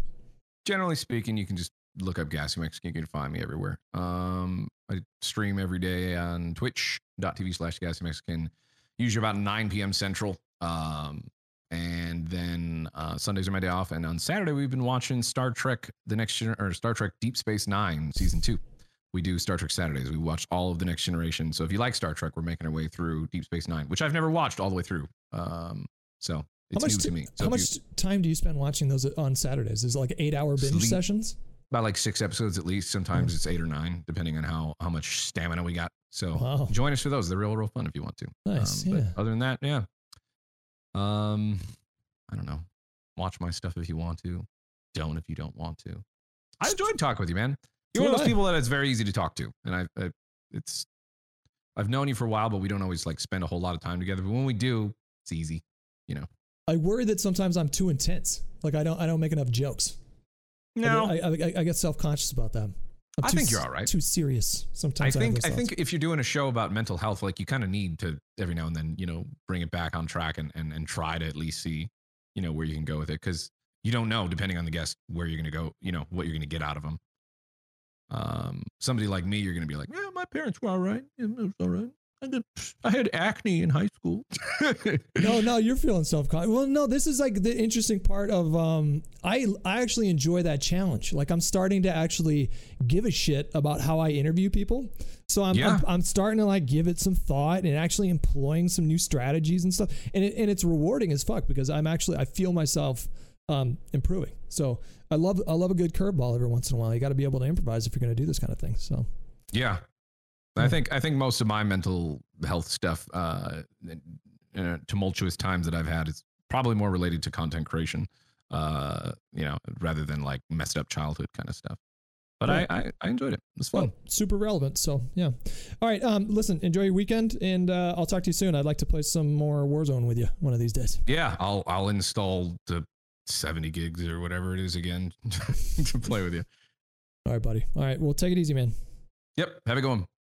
Generally speaking, you can just look up Gassy Mexican. You can find me everywhere. Um, I stream every day on twitch.tv slash Gassy Mexican, usually about 9 p.m. Central. Um, and then uh, Sundays are my day off. And on Saturday, we've been watching Star Trek: The Next Gener- or Star Trek Deep Space Nine season two. We do Star Trek Saturdays. We watch all of the Next Generation. So if you like Star Trek, we're making our way through Deep Space Nine, which I've never watched all the way through. Um, so it's how much new to me. So how much you- time do you spend watching those on Saturdays? Is it like eight hour binge Sleep. sessions? about like six episodes at least. Sometimes it's eight or nine, depending on how how much stamina we got. So Wow. join us for those. They're real, real fun if you want to. Nice. Um, yeah. But other than that, yeah. Um, I don't know. Watch my stuff if you want to. Don't if you don't want to. I enjoyed talking with you, man. You're So one of those I. people that it's very easy to talk to, and I, I, it's. I've known you for a while, but we don't always like spend a whole lot of time together. But when we do, it's easy. I worry that sometimes I'm too intense. Like I don't I don't make enough jokes. I, I, I, I get self conscious about that. I'm I think you're all right. Too serious I sometimes. have think those I think if you're doing a show about mental health, like you kind of need to every now and then, you know, bring it back on track and and and try to at least see, you know, where you can go with it because you don't know depending on the guest where you're going to go, you know, what you're going to get out of them. Um, somebody like me, you're going to be like, yeah, my parents were all right. It was all right. I did, I had acne in high school. no, no, you're feeling self conscious. Well, no, this is like the interesting part of um I I actually enjoy that challenge. Like I'm starting to actually give a shit about how I interview people. So I'm Yeah. I'm, I'm starting to like give it some thought and actually employing some new strategies and stuff. And it, and it's rewarding as fuck because I'm actually I feel myself um improving. So I love I love a good curveball every once in a while. You got to be able to improvise if you're going to do this kind of thing. So Yeah. I think I think most of my mental health stuff, uh, tumultuous times that I've had, is probably more related to content creation, uh, you know, rather than like messed up childhood kind of stuff. but Right. I, I I enjoyed it. It was fun. Well, super relevant. So yeah. All right. Um, listen, enjoy your weekend, and uh, I'll talk to you soon. I'd like to play some more Warzone with you one of these days. Yeah, I'll I'll install the 70 gigs or whatever it is again to play with you. All right, buddy. All right. Well, take it easy, man. Yep. Have a good one.